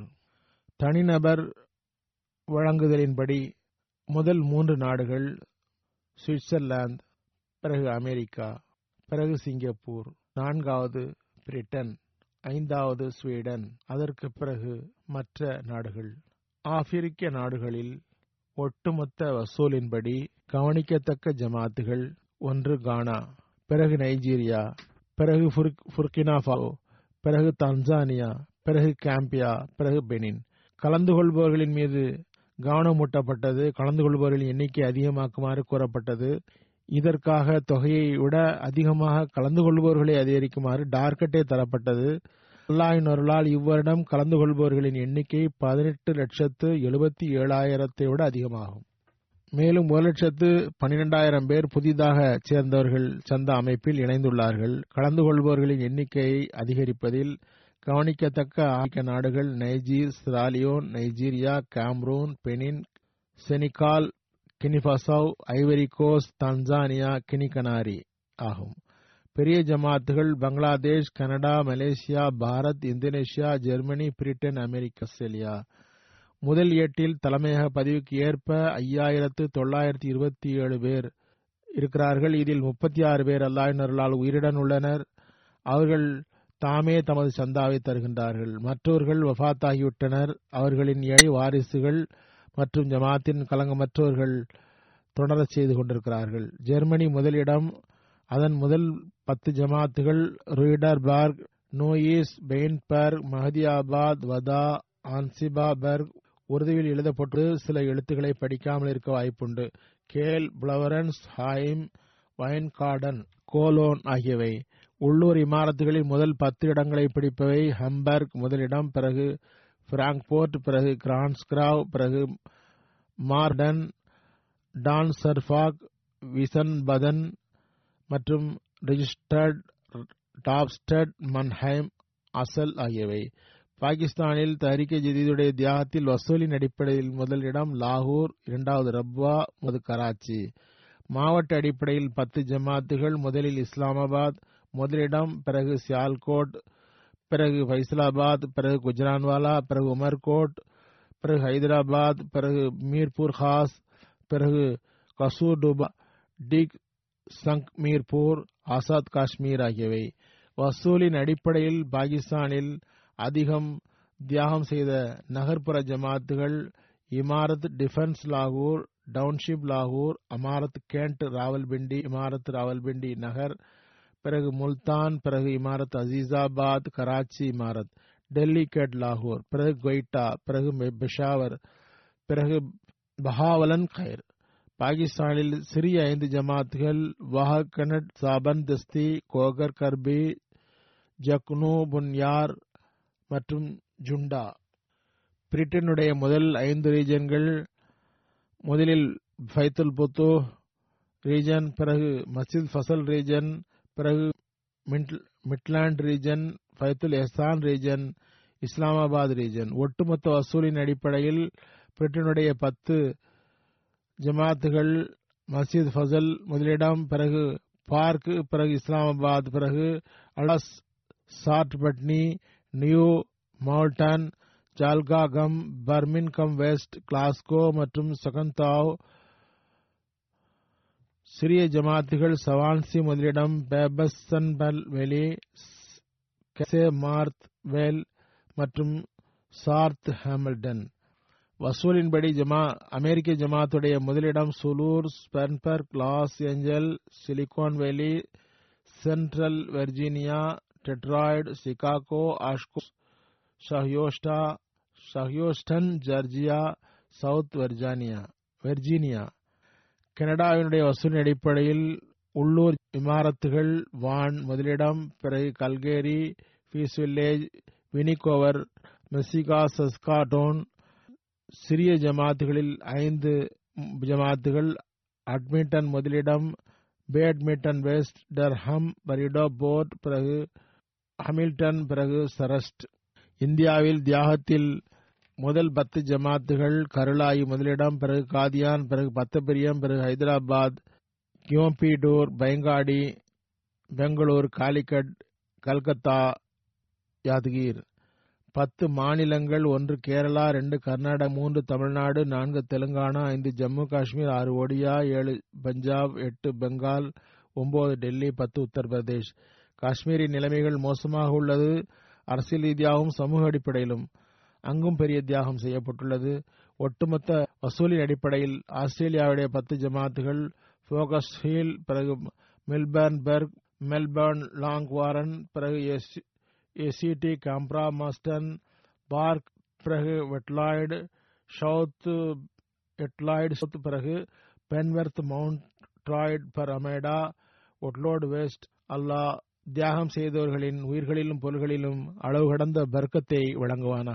தனிநபர் வழங்குதலின்படி முதல் மூன்று நாடுகள் சுவிட்சர்லாந்து பிறகு அமெரிக்கா பிறகு சிங்கப்பூர் நான்காவது பிரிட்டன் ஐந்தாவது ஸ்வீடன் அதற்கு பிறகு மற்ற நாடுகள். ஆப்பிரிக்க நாடுகளில் ஒட்டுமொத்த வசூலின்படி கவனிக்கத்தக்க ஜமாத்துகள் ஒன்று கானா பிறகு நைஜீரியா பிறகு புர்கினாஃபாவோ பிறகு தன்சானியா பிறகு கேம்பியா பிறகு பெனின். கலந்து கொள்பவர்களின் மீது கவனமூட்டப்பட்டது. கலந்து கொள்பவர்களின் எண்ணிக்கை அதிகமாக்குமாறு கூறப்பட்டது. இதற்காக தொகையை விட அதிகமாக கலந்து கொள்பவர்களை அதிகரிக்குமாறு டார்கெட்டே தரப்பட்டது. அல்லாஹின் அருளால் இவ்வருடம் கலந்து கொள்பவர்களின் எண்ணிக்கை பதினெட்டு லட்சத்து எழுபத்தி ஏழாயிரத்தை விட அதிகமாகும். மேலும் ஒரு லட்சத்து பன்னிரெண்டாயிரம் பேர் புதிதாக சேர்ந்தவர்கள் சந்த அமைப்பில் இணைந்துள்ளார்கள். கலந்து கொள்பவர்களின் எண்ணிக்கையை அதிகரிப்பதில் கவனிக்கத்தக்க ஆப்பிரிக்க நாடுகள் Niger Sierra Leone Nigeria Cameroon Benin Senegal Guinea Bissau Ivory Coast Tanzania Guinea Conakry ஆகும். பெரிய ஜமாத்துகள் Bangladesh Canada Malaysia Bharat Indonesia Germany Britain America Australia முதல் ஏட்டில் தலைமையக பதிவுக்கு ஏற்ப ஐயாயிரத்து தொள்ளாயிரத்தி இருபத்தி ஏழு பேர் இருக்கிறார்கள். இதில் முப்பத்தி ஆறு பேர் அல்லாயினர்களால் உயிருடன் உள்ளனர். அவர்கள் தாமே தமது சந்தாவை தருகின்றார்கள். மற்றவர்கள் வஃத்தாகிவிட்டனர். அவர்களின் ஏழை வாரிசுகள் மற்றும் ஜமாத்தின் கலங்கமற்றவர்கள் தொடரச் செய்து கொண்டிருக்கிறார்கள். ஜெர்மனி முதலிடம் அதன் முதல் பத்து ஜமாத்துகள் ரூடர்பர்க் நோயிஸ் பெயின்பர்க் மஹதியாபாத் வதா ஆன்சிபாபர்க் உருதுவில் எழுதப்பட்டு சில எழுத்துக்களை படிக்காமல் இருக்க வாய்ப்புண்டு. கேல் பிளவரன்ஸ் ஹாயிம் வயன்கார்டன் கோலோன் ஆகியவை. உள்ளூர் இமாரத்துகளில் முதல் பத்து இடங்களை பிடிப்பவை. ஹம்பர்க் முதலிடம் பிறகு பிராங்க்போர்ட் பிறகு கிரான்ஸ்கிராவ் பிறகு மார்டன் டான் சர்ஃபாக் விசன்பதன் மற்றும் ரிஜிஸ்டர்ட் டாப்ஸ்டட் மன்ஹைம் அசல் ஆகியவை. பாகிஸ்தானில் தஹரிகே ஜதீதுடைய தியாகத்தில் வசூலின் அடிப்படையில் முதலிடம் லாகூர் இரண்டாவது ரப்வா முதல் கராச்சி. மாவட்ட அடிப்படையில் பத்து ஜமாத்துகள் முதலில் இஸ்லாமாபாத் முதலிடம் பிறகு சியால்கோட் பிறகு ஃபைசலாபாத் பிறகு குஜரான்வாலா பிறகு உமர்கோட் பிறகு ஹைதராபாத் பிறகு மீர்பூர் ஹாஸ் பிறகு கசூர்டுபா டிக் சங்க் மீர்பூர் ஆசாத் காஷ்மீர் ஆகியவை. வசூலின் அடிப்படையில் பாகிஸ்தானில் அதிகம் தியாகம் செய்த நகர்ப்புற ஜமாத்துகள் இமாரத் டிஃபென்ஸ் லாகூர் டவுன்ஷிப் லாகூர் அமாரத் கேண்ட் ராவல்பிண்டி இமாரத் ராவல்பிண்டி நகர் பிறகு முல்தான் பிறகு இமாரத் அசீசாபாத் கராச்சி இமாரத் டெல்லி கேட் லாகூர் பிறகு கொய்டா பிறகு பெஷாவர் பிறகு பஹாவலன் கைர் பாகிஸ்தானில் சிறிய ஐந்து ஜமாத்துகள் வஹக்கனட் சாபன் தஸ்தி கோகர் கர்பி ஜக்னு புன்யார் மற்றும் ஜுண்டா. பிரிட்டனுடைய முதல் ஐந்து ரீஜன்கள் முதலில் ஃபைத்துல் புத்தோ ரீஜன் பிறகு மசித் ஃபசல் ரீஜன் பிறகு Midland region Baitul Ehsan region Islamabad region ஒட்டுமொத்த வசூலின் அடிப்படையில் பிரிட்டனுடைய பத்து ஜமாத்துகள் மசீத் ஃபசல் முதலிடம் பிறகு பார்க் பிறகு இஸ்லாமாபாத் பிறகு அலாஸ் சாட் பட்னி நியூ மவுல்டன் ஜால்காகம் பர்மின்கம் வெஸ்ட் கிளாஸ்கோ மற்றும் சகந்தாவ் சிறிய ஜமாத்துகள் சவான்சி முதலிடம் பேபஸ்சன்பல் வெளி கெசே மார்த் வேல் மற்றும் சார்த் ஹேமில்டன். வசூலின்படி ஜமா அமெரிக்க ஜமாத்துடைய முதலிடம் சுலூர் ஸ்பென்பர்க் Los Angeles Silicon Valley Central Virginia Detroit Chicago ஆஷ்கோ ஷஹயோஸ்டா சஹியோஸ்டன் ஜார்ஜியா சவுத் வெர்ஜானியா வெர்ஜீனியா கனடாவினுடைய வசூலின் அடிப்படையில் உள்ளூர் இமாரத்துகள் வான் முதலிடம் பிறகு கல்கேரி பீஸ் வில்லேஜ் வினிகோவர் மெசிகா சஸ்காடோன் சிறிய ஜமாத்துகளில் ஐந்து ஜமாத்துகள் அட்மிண்டன் முதலிடம் பேட்மிண்டன் வெஸ்ட் டர்ஹம் பரிடோ போர்ட் பிறகு ஹமில்டன் பிறகு சரஸ்ட். இந்தியாவில் தியாகத்தில் முதல் பத்து ஜமாத்துகள் கருளாயி முதலிடம் பிறகு காதியான் பிறகு பத்தபிரியம் பிறகு ஹைதராபாத் கியோம்பிடூர் பயங்காடி பெங்களூர் காலிக்கட் கல்கத்தா யாதகிர். பத்து மாநிலங்கள் ஒன்று கேரளா ரெண்டு கர்நாடகா மூன்று தமிழ்நாடு நான்கு தெலுங்கானா ஐந்து ஜம்மு காஷ்மீர் ஆறு ஒடியா ஏழு பஞ்சாப் எட்டு பெங்கால் ஒன்பது டெல்லி பத்து உத்தரப்பிரதேஷ். காஷ்மீரின் நிலைமைகள் மோசமாக உள்ளது. அரசியல் ரீதியாகவும் சமூக அடிப்படையிலும் அங்கும் பெரிய தியாகம் செய்யப்பட்டுள்ளது. ஒட்டுமொத்த வசூலின் அடிப்படையில் ஆஸ்திரேலியாவுடைய பத்து ஜமாத்துகள் போகஸ் ஹீல் பிறகு மெல்பர்ன் பெர்க் மெல்பர்ன் லாங் வாரன் பிறகு ஏசிடி காம்ப்ரா மாஸ்டன் பார்க் பிறகு வெட்லாய்டு சவுத் எட்லாய்டு சவுத் பிறகு பென்வெர்த் மவுண்ட் ட்ராய்ட் பர் அமேடா ஒட்லோடு வெஸ்ட் அல்லா தியாகம் செய்தவர்களின் உயிர்களிலும் பொருள்களிலும் அளவு கடந்த பர்க்கத்தை வழங்குவானா